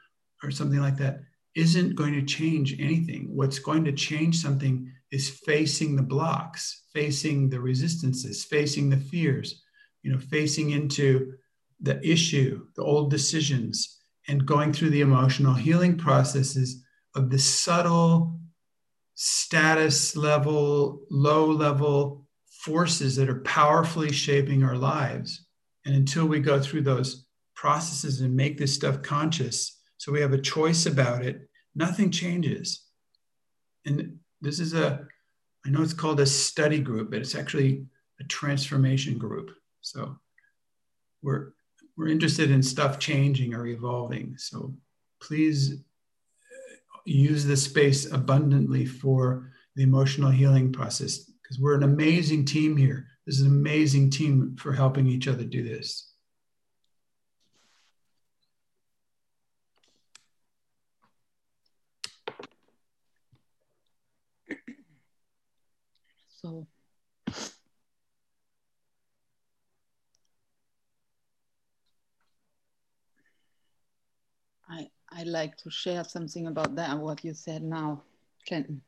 or something like that isn't going to change anything. What's going to change something is facing the blocks, facing the resistances, facing the fears, you know, facing into the issue, the old decisions, and going through the emotional healing processes of the subtle status level, low level forces that are powerfully shaping our lives. And until we go through those processes and make this stuff conscious, so we have a choice about it. Nothing changes. And this is a, I know it's called a study group, but it's actually a transformation group. So we're we're interested in stuff changing or evolving. So please uh, use the space abundantly for the emotional healing process because we're an amazing team here. This is an amazing team for helping each other do this. So I I like to share something about that what you said now, Clinton.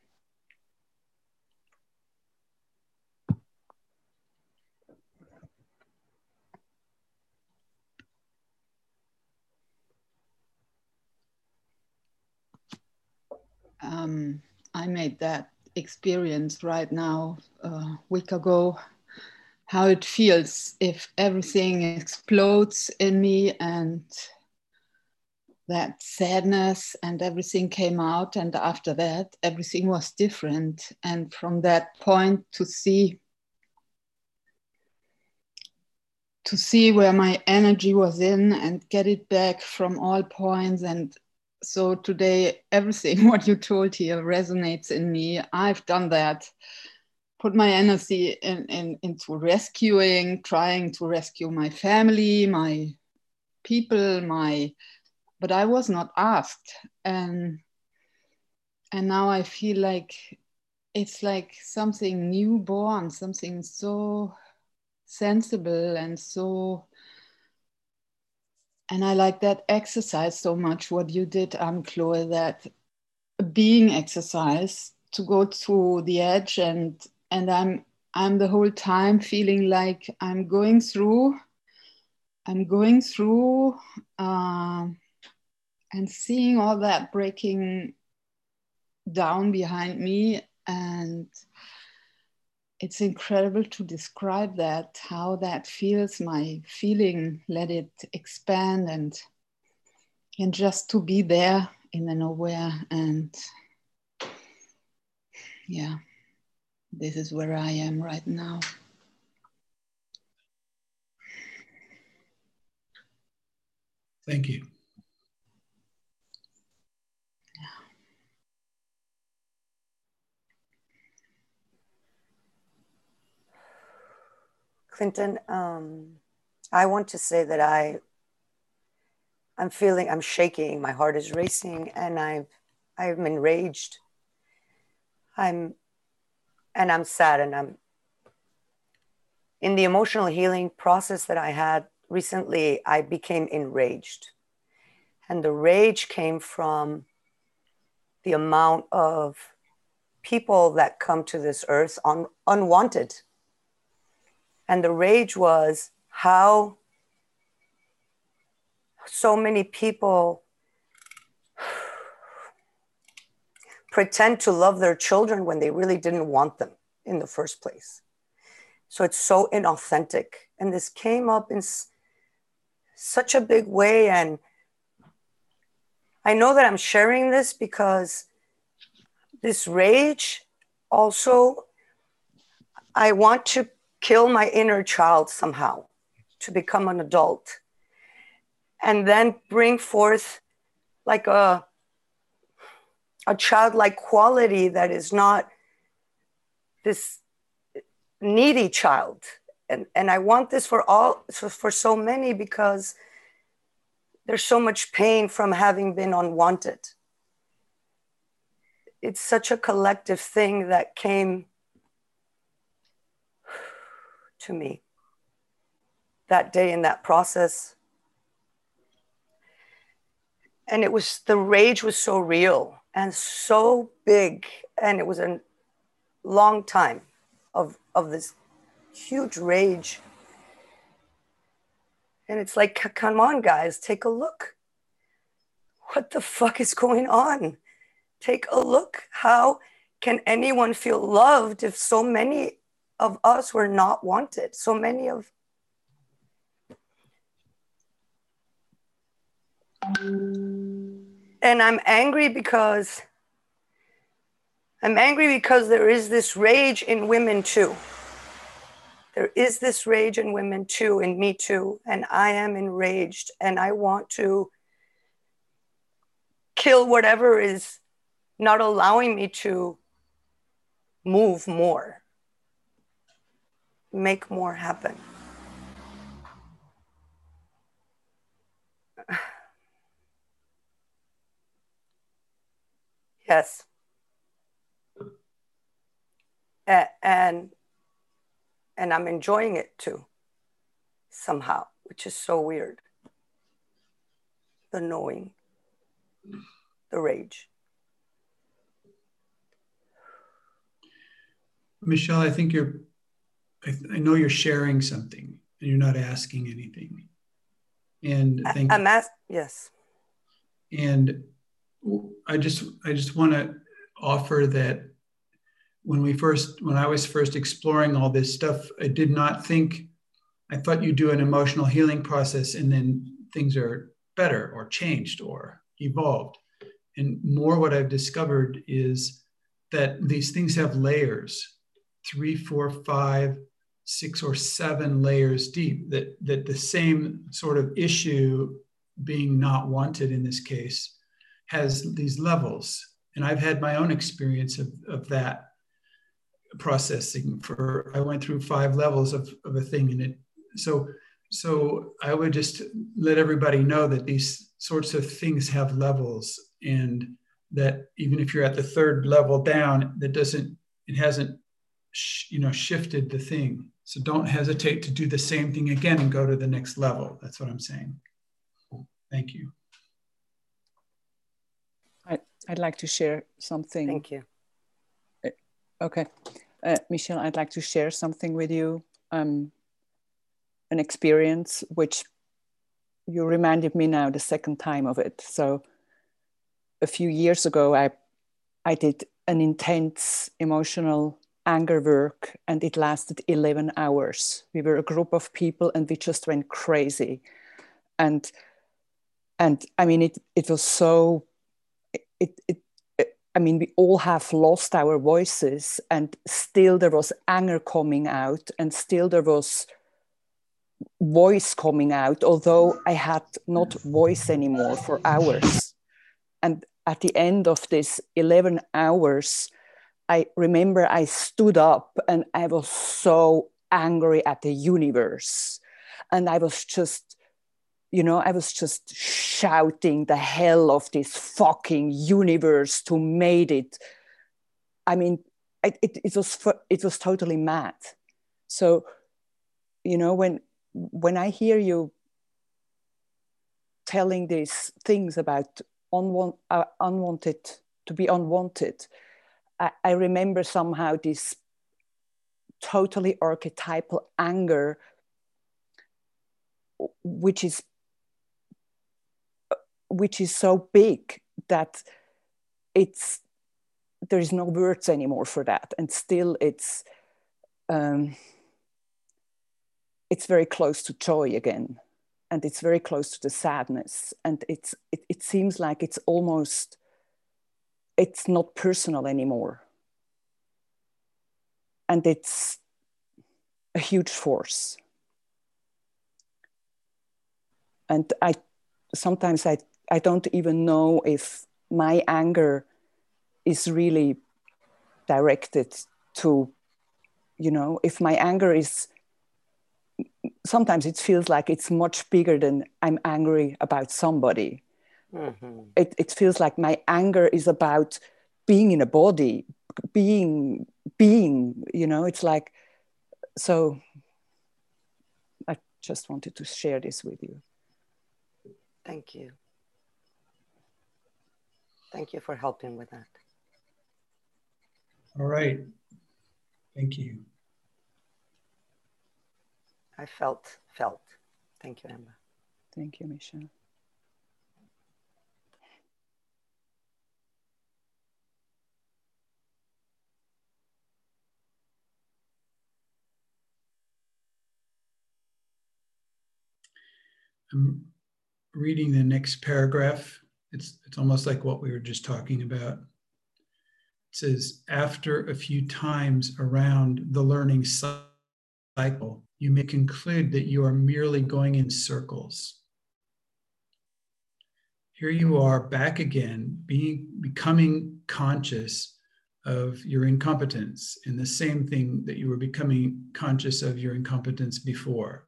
Um, I made that experience right now a week ago how it feels if everything explodes in me and that sadness and everything came out and after that everything was different. And from that point to see to see where my energy was in and get it back from all points and so today everything *laughs* what you told here resonates in me. I've done that. Put my energy in, in, into rescuing trying to rescue my family my people my but i was not asked. And and now i feel like it's like something newborn something so sensible and so and I like that exercise so much. What you did, um, Chloe, that being exercise to go to the edge, and and I'm I'm the whole time feeling like I'm going through, I'm going through, uh, and seeing all that breaking down behind me, and it's incredible to describe that how that feels my feeling let it expand and and just to be there in the nowhere and yeah this is where i am right now. Thank you Clinton, um, I want to say that I, I'm feeling, I'm shaking, my heart is racing, and I've, I'm enraged. I'm, and I'm sad, and I'm in the emotional healing process that I had recently. I became enraged, and the rage came from the amount of people that come to this earth on unwanted and the rage was how so many people pretend to love their children when they really didn't want them in the first place. So it's so inauthentic. And this came up in s- such a big way. And I know that I'm sharing this because this rage also, I want to kill my inner child somehow to become an adult and then bring forth like a a childlike quality that is not this needy child. And and i want this for all for so many because there's so much pain from having been unwanted. It's such a collective thing that came to me that day in that process. And it was the rage was so real and so big. And it was a long time of, of this huge rage. And it's like, come on, guys, take a look. What the fuck is going on? Take a look. How can anyone feel loved if so many of us were not wanted. So many of and I'm angry because I'm angry because there is this rage in women too. There is this rage in women too, in me too. And I am enraged and I want to kill whatever is not allowing me to move more, make more happen. *sighs* Yes. and and I'm enjoying it too, somehow, which is so weird. The knowing, the rage. Michelle, I think you're, I, I know you're sharing something and you're not asking anything. And I, I'm asked, yes. And I just, I just want to offer that when we first when i was first exploring all this stuff i did not think i thought you do an emotional healing process and then things are better or changed or evolved and more what i've discovered is that these things have layers three four five six or seven layers deep that that the same sort of issue being not wanted in this case has these levels. And i've had my own experience of, of that processing for i went through five levels of, of a thing and it so so i would just let everybody know that these sorts of things have levels and that even if you're at the third level down that doesn't it hasn't you know shifted the thing so don't hesitate to do the same thing again and go to the next level. That's what i'm saying. Thank you. I, i'd like to share something. Thank you. Okay. Uh, Michelle, I'd like to share something with you, um, an experience which you reminded me now the second time of it. So a few years ago, I, I did an intense emotional anger work and it lasted 11 hours. We were a group of people and we just went crazy. And, and I mean, it, it was so, it, it, I mean, we all have lost our voices, and still there was anger coming out, and still there was voice coming out, although I had not voice anymore for hours. And at the end of this 11 hours, I remember I stood up and I was so angry at the universe. And I was just you know, I was just shouting the hell of this fucking universe to made it. I mean, it, it, it was it was totally mad. So, you know, when when I hear you telling these things about uh, unwanted to be unwanted, I, I remember somehow this totally archetypal anger which is which is so big that it's there is no words anymore for that. And still it's um, it's very close to joy again. And it's very close to the sadness. And it's it, it seems like it's almost it's not personal anymore and it's a huge force and i sometimes i I don't even know if my anger is really directed to, you know, if my anger is, sometimes it feels like it's much bigger than I'm angry about somebody. Mm-hmm. It, it feels like my anger is about being in a body, being, being, you know, it's like, so I just wanted to share this with you. Thank you. Thank you for helping with that. All right. Thank you. I felt, felt. Thank you, Emma. Thank you, Michelle. I'm reading the next paragraph it's, it's almost like what we were just talking about. It says, after a few times around the learning cycle, you may conclude that you are merely going in circles. here you are back again, being becoming conscious of your incompetence in the same thing that you were becoming conscious of your incompetence before.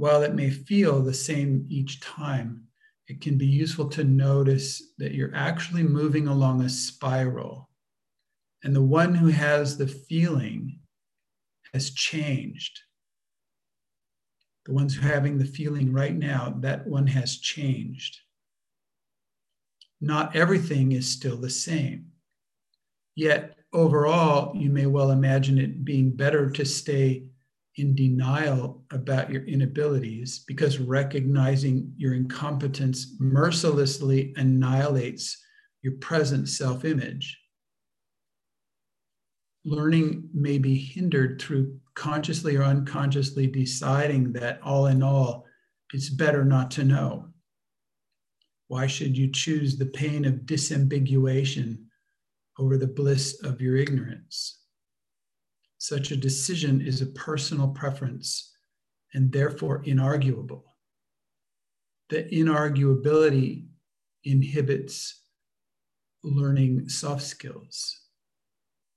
While it may feel the same each time, it can be useful to notice that you're actually moving along a spiral. And the one who has the feeling has changed. The ones who are having the feeling right now, that one has changed. Not everything is still the same. Yet, overall, you may well imagine it being better to stay in denial about your inabilities because recognizing your incompetence mercilessly annihilates your present self image. Learning may be hindered through consciously or unconsciously deciding that all in all, it's better not to know. Why should you choose the pain of disambiguation over the bliss of your ignorance? Such a decision is a personal preference and therefore inarguable. The inarguability inhibits learning soft skills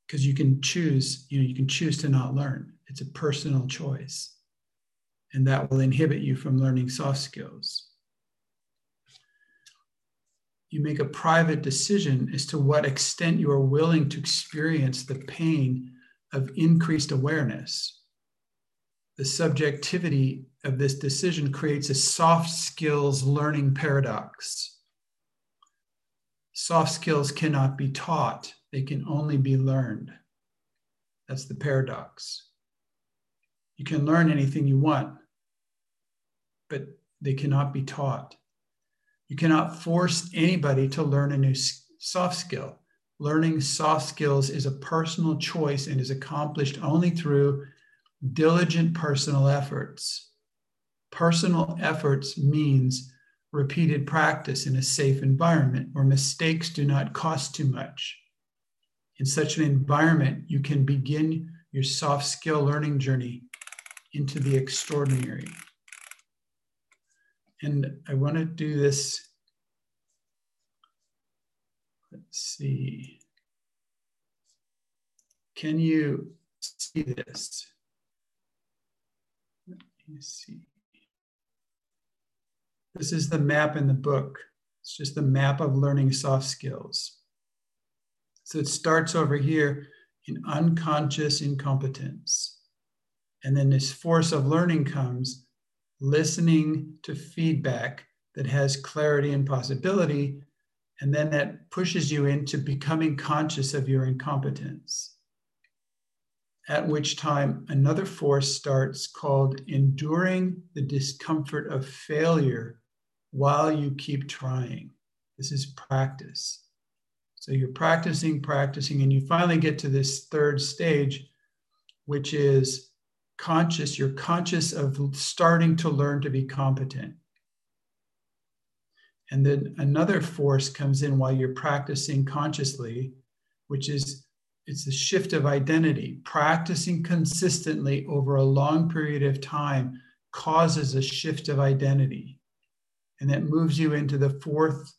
because you can choose, you know, you can choose to not learn. It's a personal choice. And that will inhibit you from learning soft skills. You make a private decision as to what extent you are willing to experience the pain of increased awareness. The subjectivity of this decision creates a soft skills learning paradox. Soft skills cannot be taught, they can only be learned. That's the paradox. You can learn anything you want, but they cannot be taught. You cannot force anybody to learn a new soft skill learning soft skills is a personal choice and is accomplished only through diligent personal efforts. Personal efforts means repeated practice in a safe environment where mistakes do not cost too much. In such an environment, you can begin your soft skill learning journey into the extraordinary. And I want to do this Let's see. Can you see this? Let me see. This is the map in the book. It's just the map of learning soft skills. So it starts over here in unconscious incompetence. And then this force of learning comes listening to feedback that has clarity and possibility and then that pushes you into becoming conscious of your incompetence. At which time, another force starts called enduring the discomfort of failure while you keep trying. This is practice. So you're practicing, practicing, and you finally get to this third stage, which is conscious. You're conscious of starting to learn to be competent. And then another force comes in while you're practicing consciously, which is it's a shift of identity. Practicing consistently over a long period of time causes a shift of identity. And that moves you into the fourth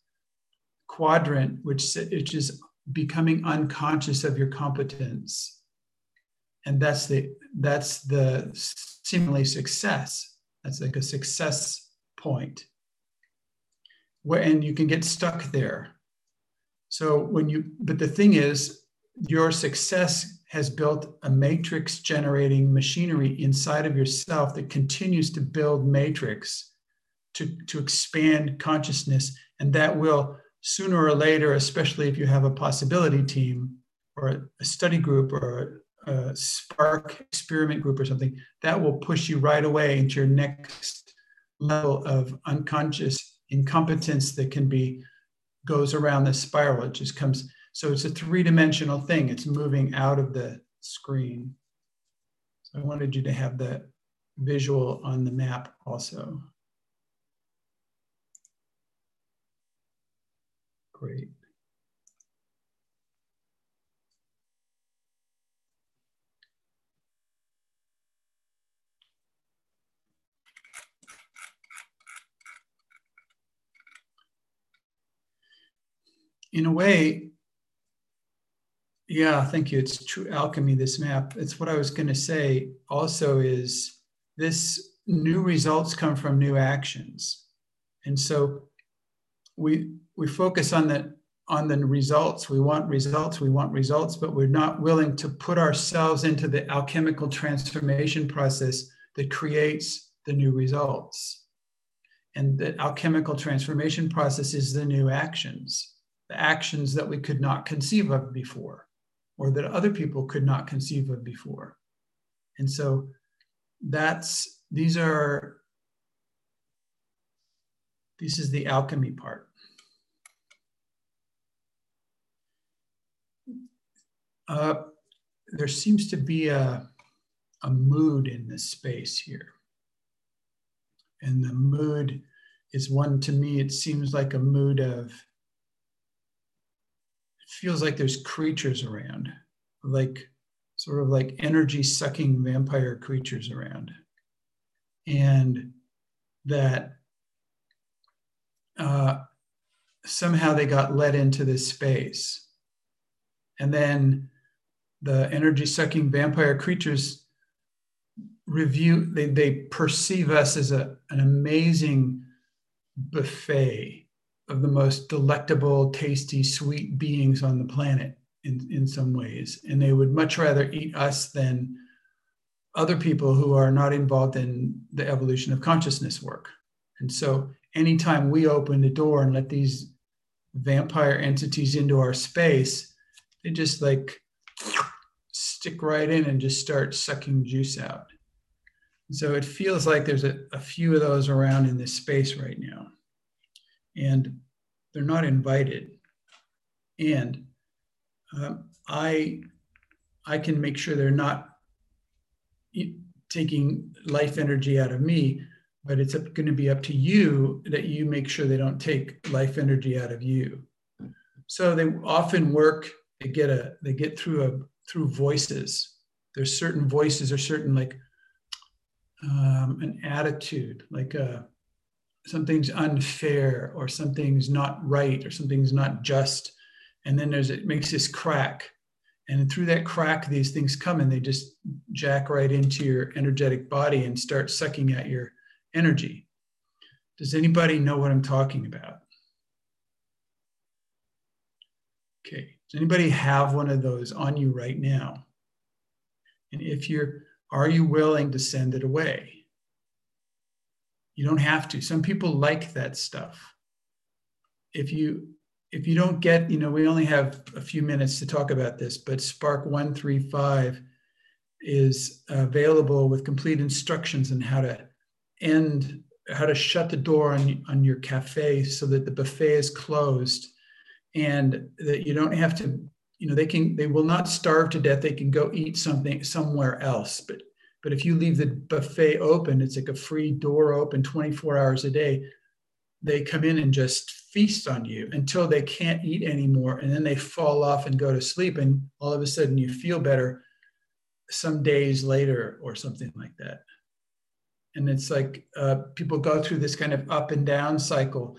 quadrant, which, which is becoming unconscious of your competence. And that's the that's the seemingly success. That's like a success point and you can get stuck there. So when you, but the thing is, your success has built a matrix generating machinery inside of yourself that continues to build matrix to, to expand consciousness. And that will sooner or later, especially if you have a possibility team or a study group or a spark experiment group or something, that will push you right away into your next level of unconscious incompetence that can be goes around the spiral. It just comes. So it's a three-dimensional thing. It's moving out of the screen. So I wanted you to have that visual on the map also. Great. In a way, yeah, thank you. It's true alchemy, this map. It's what I was going to say also is this new results come from new actions. And so we we focus on the on the results. We want results, we want results, but we're not willing to put ourselves into the alchemical transformation process that creates the new results. And the alchemical transformation process is the new actions, actions that we could not conceive of before, or that other people could not conceive of before. And so that's these are this is the alchemy part. Uh, there seems to be a, a mood in this space here. And the mood is one to me, it seems like a mood of, feels like there's creatures around, like sort of like energy sucking vampire creatures around. And that uh, somehow they got let into this space. And then the energy sucking vampire creatures review they, they perceive us as a, an amazing buffet of the most delectable tasty sweet beings on the planet in, in some ways and they would much rather eat us than other people who are not involved in the evolution of consciousness work and so anytime we open the door and let these vampire entities into our space they just like stick right in and just start sucking juice out. So it feels like there's a, a few of those around in this space right now. And they're not invited. And um, I, I can make sure they're not taking life energy out of me, but it's going to be up to you that you make sure they don't take life energy out of you. So they often work, they get a, they get through a through voices. There's certain voices or certain like um, an attitude, like uh, something's unfair or something's not right or something's not just. And then there's it makes this crack. And through that crack, these things come and they just jack right into your energetic body and start sucking at your energy. Does anybody know what I'm talking about? Okay. Does anybody have one of those on you right now? And if you're, are you willing to send it away? You don't have to. Some people like that stuff. If you if you don't get, you know, we only have a few minutes to talk about this, but Spark 135 is available with complete instructions on how to end, how to shut the door on, on your cafe so that the buffet is closed and that you don't have to you know they can they will not starve to death they can go eat something somewhere else but but if you leave the buffet open it's like a free door open 24 hours a day. They come in and just feast on you until they can't eat anymore and then they fall off and go to sleep and all of a sudden you feel better some days later or something like that. And it's like uh, people go through this kind of up and down cycle.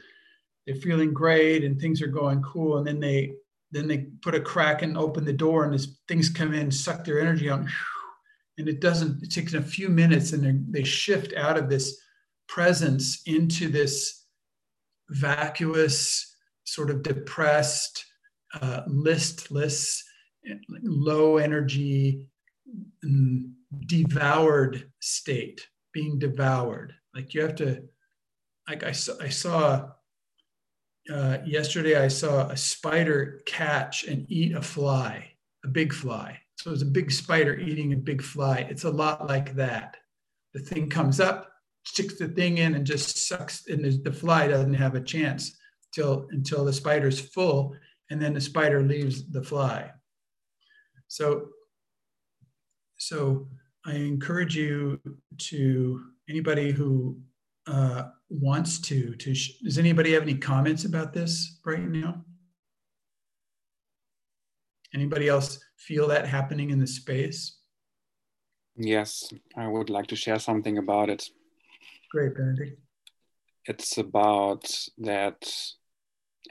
They're feeling great and things are going cool and then they then they put a crack and open the door and as things come in suck their energy out and it doesn't it takes a few minutes and they shift out of this presence into this vacuous sort of depressed uh, listless low energy mm, devoured state being devoured like you have to like i saw i saw uh, yesterday I saw a spider catch and eat a fly, a big fly. So was a big spider eating a big fly. It's a lot like that. The thing comes up, sticks the thing in, and just sucks, and the fly doesn't have a chance till until the spider's full, and then the spider leaves the fly. So, so I encourage you to anybody who uh, wants to to sh- does anybody have any comments about this right now anybody else feel that happening in the space yes i would like to share something about it great benedict it's about that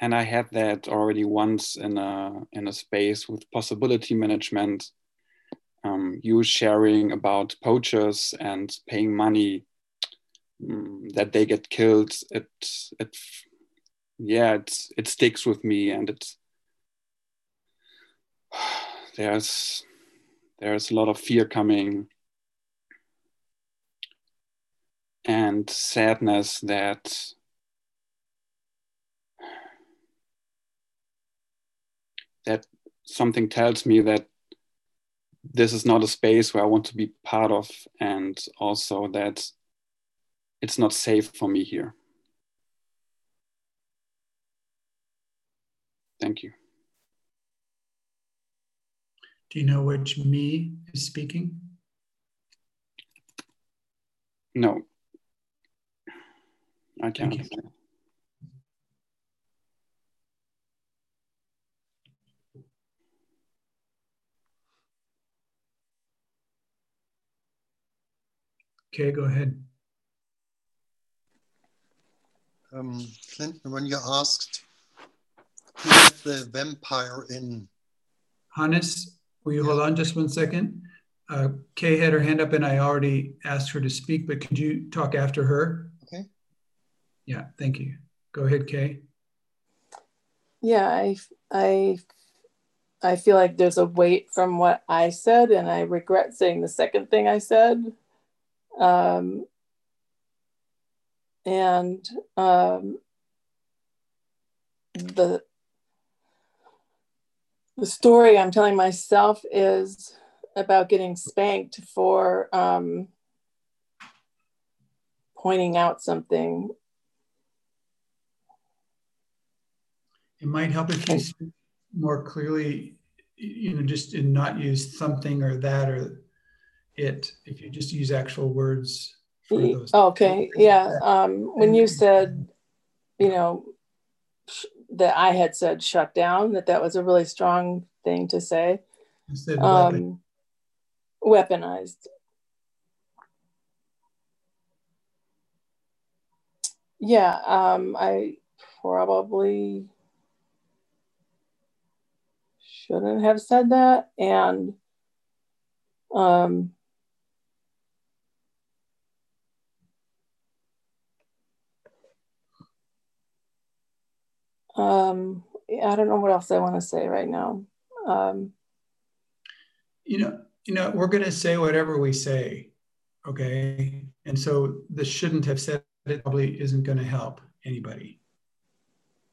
and I had that already once in a in a space with possibility management. Um, you sharing about poachers and paying money um, that they get killed. It it yeah it it sticks with me and it *sighs* there's there's a lot of fear coming and sadness that *sighs* that something tells me that this is not a space where I want to be part of, and also that it's not safe for me here. Thank you. Do you know which me is speaking? No, I can't. Okay, go ahead. Um, Clinton, when you asked who let the vampire in? Hannes, will you hold on just one second? Uh, Kay had her hand up and I already asked her to speak, but could you talk after her? Okay. Yeah, thank you. Go ahead, Kay. Yeah, I, I, I feel like there's a weight from what I said, and I regret saying the second thing I said. Um, and um, the the story I'm telling myself is about getting spanked for um, pointing out something. It might help if you speak more clearly, you know, just and not use something or that or it if you just use actual words for those. Okay, yeah. Um, when you said, you know, that I had said shut down, that that was a really strong thing to say. Instead um, weaponized. Yeah, um, I probably shouldn't have said that. And um, um, I don't know what else I want to say right now. Um, you know, you know, we're going to say whatever we say, okay? And so the shouldn't have said it probably isn't going to help anybody.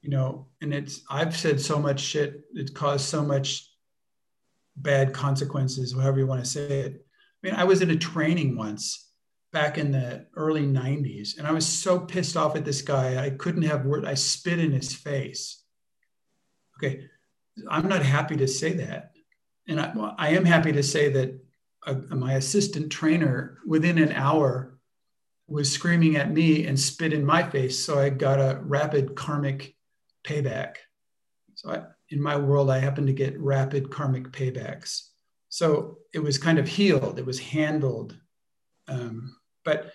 You know, and it's I've said so much shit. It's caused so much bad consequences, however you want to say it. I mean, I was in a training once back in the early 90s and i was so pissed off at this guy i couldn't have word i spit in his face. Okay i'm not happy to say that. And i, well, I am happy to say that uh, my assistant trainer within an hour was screaming at me and spit in my face so i got a rapid karmic payback. So I, in my world i happen to get rapid karmic paybacks. So it was kind of healed it was handled um, but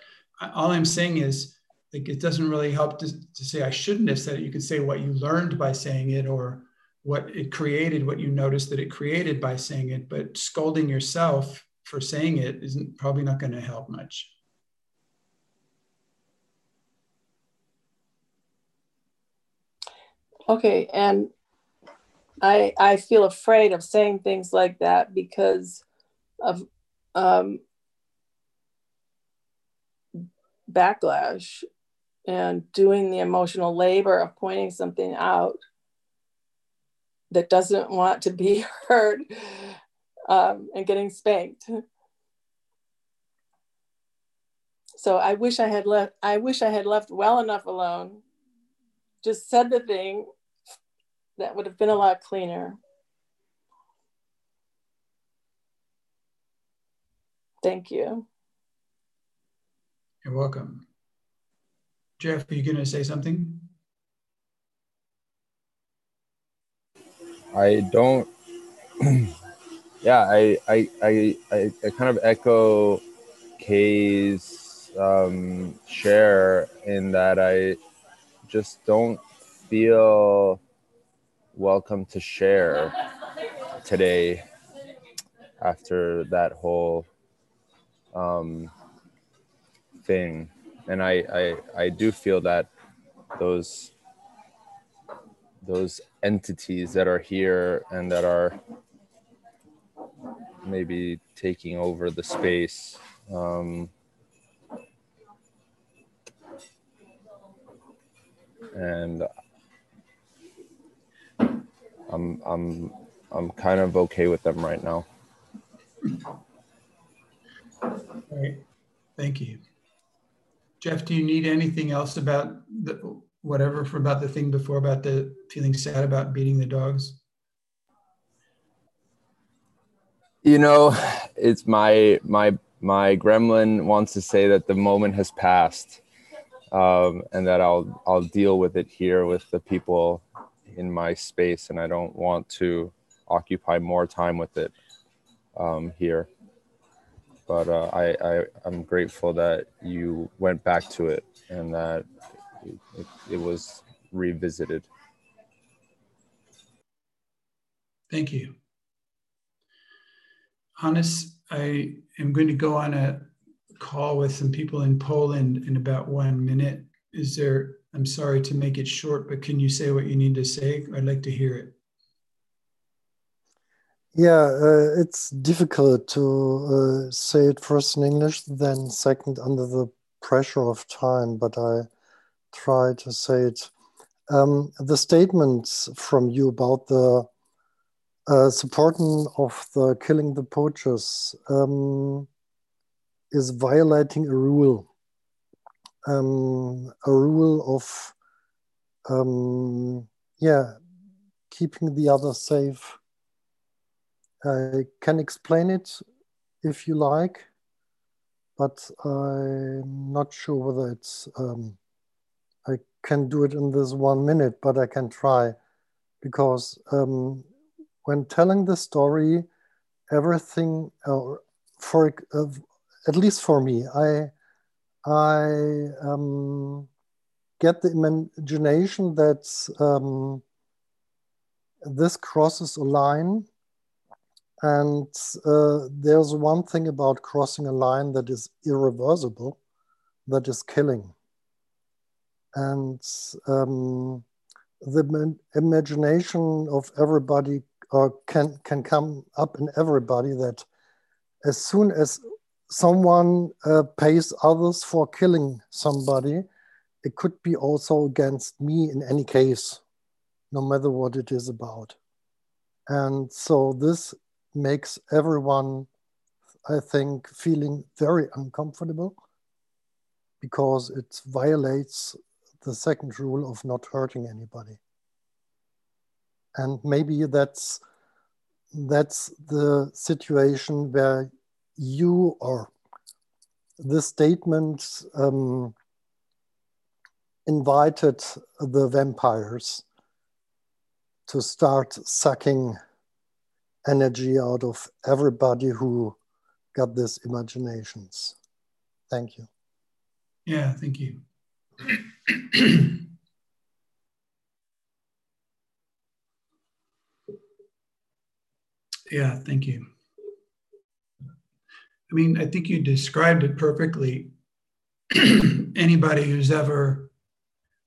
all I'm saying is, like, it doesn't really help to, to say I shouldn't have said it. You could say what you learned by saying it, or what it created, what you noticed that it created by saying it. But scolding yourself for saying it isn't probably not going to help much. Okay, and I I feel afraid of saying things like that because of um, backlash and doing the emotional labor of pointing something out that doesn't want to be *laughs* heard um, and getting spanked. So I wish I had left. I wish I had left well enough alone. Just said the thing that would have been a lot cleaner. Thank you. You're welcome. Jeff, are you going to say something? I don't. *clears throat* yeah, I, I, I, I, kind of echo Kay's um, share in that I just don't feel welcome to share today after that whole um, thing. And I, I, I do feel that those those entities that are here and that are maybe taking over the space um, and I'm I'm I'm kind of okay with them right now. All right. Thank you. Jeff, do you need anything else about the whatever for about the thing before about the feeling sad about beating the dogs? You know, it's my my my gremlin wants to say that the moment has passed, um, and that I'll I'll deal with it here with the people in my space, and I don't want to occupy more time with it um, here. But uh, I, I I'm grateful that you went back to it and that it, it, was revisited. Thank you. Hannes, I am going to go on a call with some people in Poland in about one minute. Is there, I'm sorry to make it short, but can you say what you need to say? I'd like to hear it. Yeah, uh, it's difficult to uh, say it first in English, then second under the pressure of time, but I try to say it. Um, the statements from you about the uh, supporting of the killing the poachers um, is violating a rule, um, a rule of, um, yeah, keeping the other safe. I can explain it if you like, but I'm not sure whether it's, um, I can do it in this one minute, but I can try because um, when telling the story, everything, uh, for uh, at least for me, I I um, get the imagination that um, this crosses a line, and uh, there's one thing about crossing a line that is irreversible, that is killing, and um, the imagination of everybody or can can come up in everybody that as soon as someone uh, pays others for killing somebody, it could be also against me in any case, no matter what it is about. And so this makes everyone, I think, feeling very uncomfortable because it violates the second rule of not hurting anybody. And maybe that's that's the situation where you or the statement um, invited the vampires to start sucking energy out of everybody who got these imaginations. Thank you. Yeah, thank you. *clears throat* Yeah, thank you. I mean, I think you described it perfectly. *clears throat* Anybody who's ever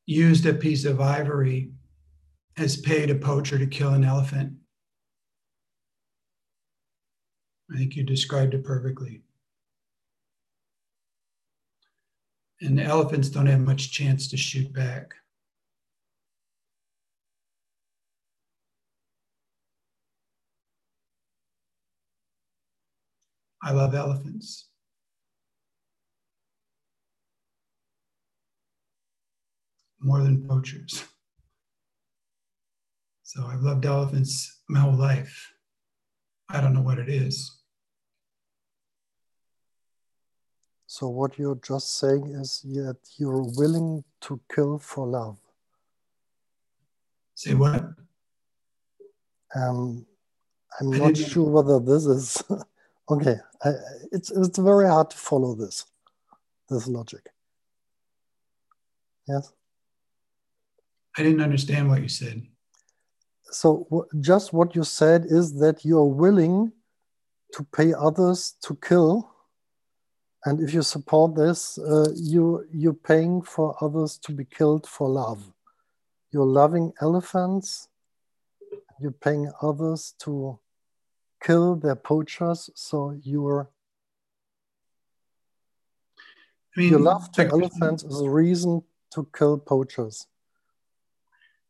used a piece of ivory has paid a poacher to kill an elephant. I think you described it perfectly. And the elephants don't have much chance to shoot back. I love elephants. More than poachers. So I've loved elephants my whole life. I don't know what it is. So what you're just saying is that you're willing to kill for love. Say what? Um, I'm not sure whether this is *laughs* Okay, I, it's it's very hard to follow this this logic. Yes. I didn't understand what you said. So just what you said is that you are willing to pay others to kill, and if you support this, uh, you you're paying for others to be killed for love. You're loving elephants. You're paying others to kill their poachers, so you're I mean, your love to elephants is a reason to kill poachers.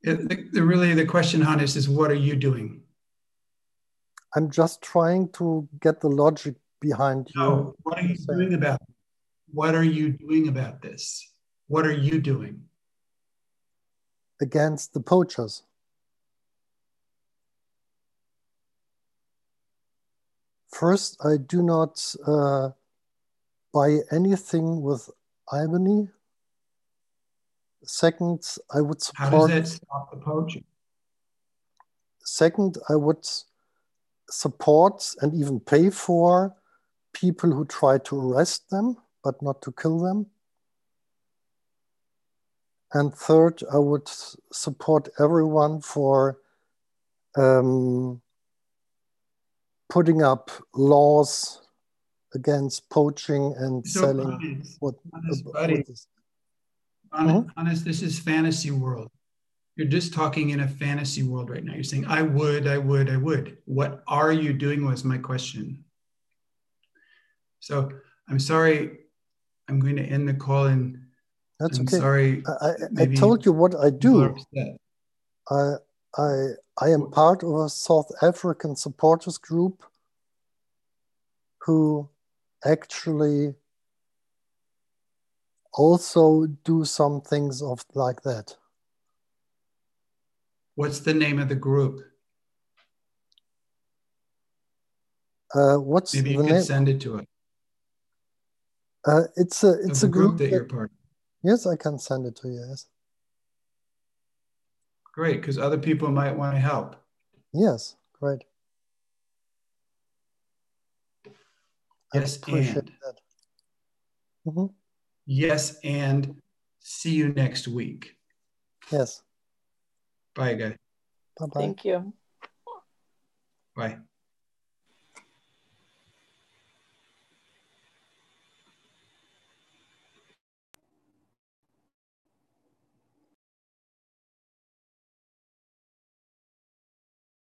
it- the, the really the question, Hannes, is what are you doing? I'm just trying to get the logic behind you. What are you doing about? What are you doing about this? What are you doing? against the poachers. First, I do not uh, buy anything with Albany. Second, I would support. How does that stop the poaching? Second, I would support and even pay for people who try to arrest them, but not to kill them. And third, I would support everyone for um, putting up laws against poaching and So, selling Hannes, what, Hannes, what buddy, is- Hon- Hannes, this is fantasy world. You're just talking in a fantasy world right now. You're saying, I would, I would, I would. What are you doing was my question. So I'm sorry, I'm going to end the call and That's I'm okay. sorry. I, I, told you what I do. I, I, I am part of a South African supporters group who actually also do some things of like that. What's the name of the group? Uh, what's Maybe you name? send it to us. Uh, it's a it's a group group. that you're part of. yes, I can send it to you. Yes, Great, because other people might want to help. yes, great. Yes, appreciate and. that. Mhm. Yes, and see you next week. Yes. Bye, guys. Bye bye. Thank you. Bye.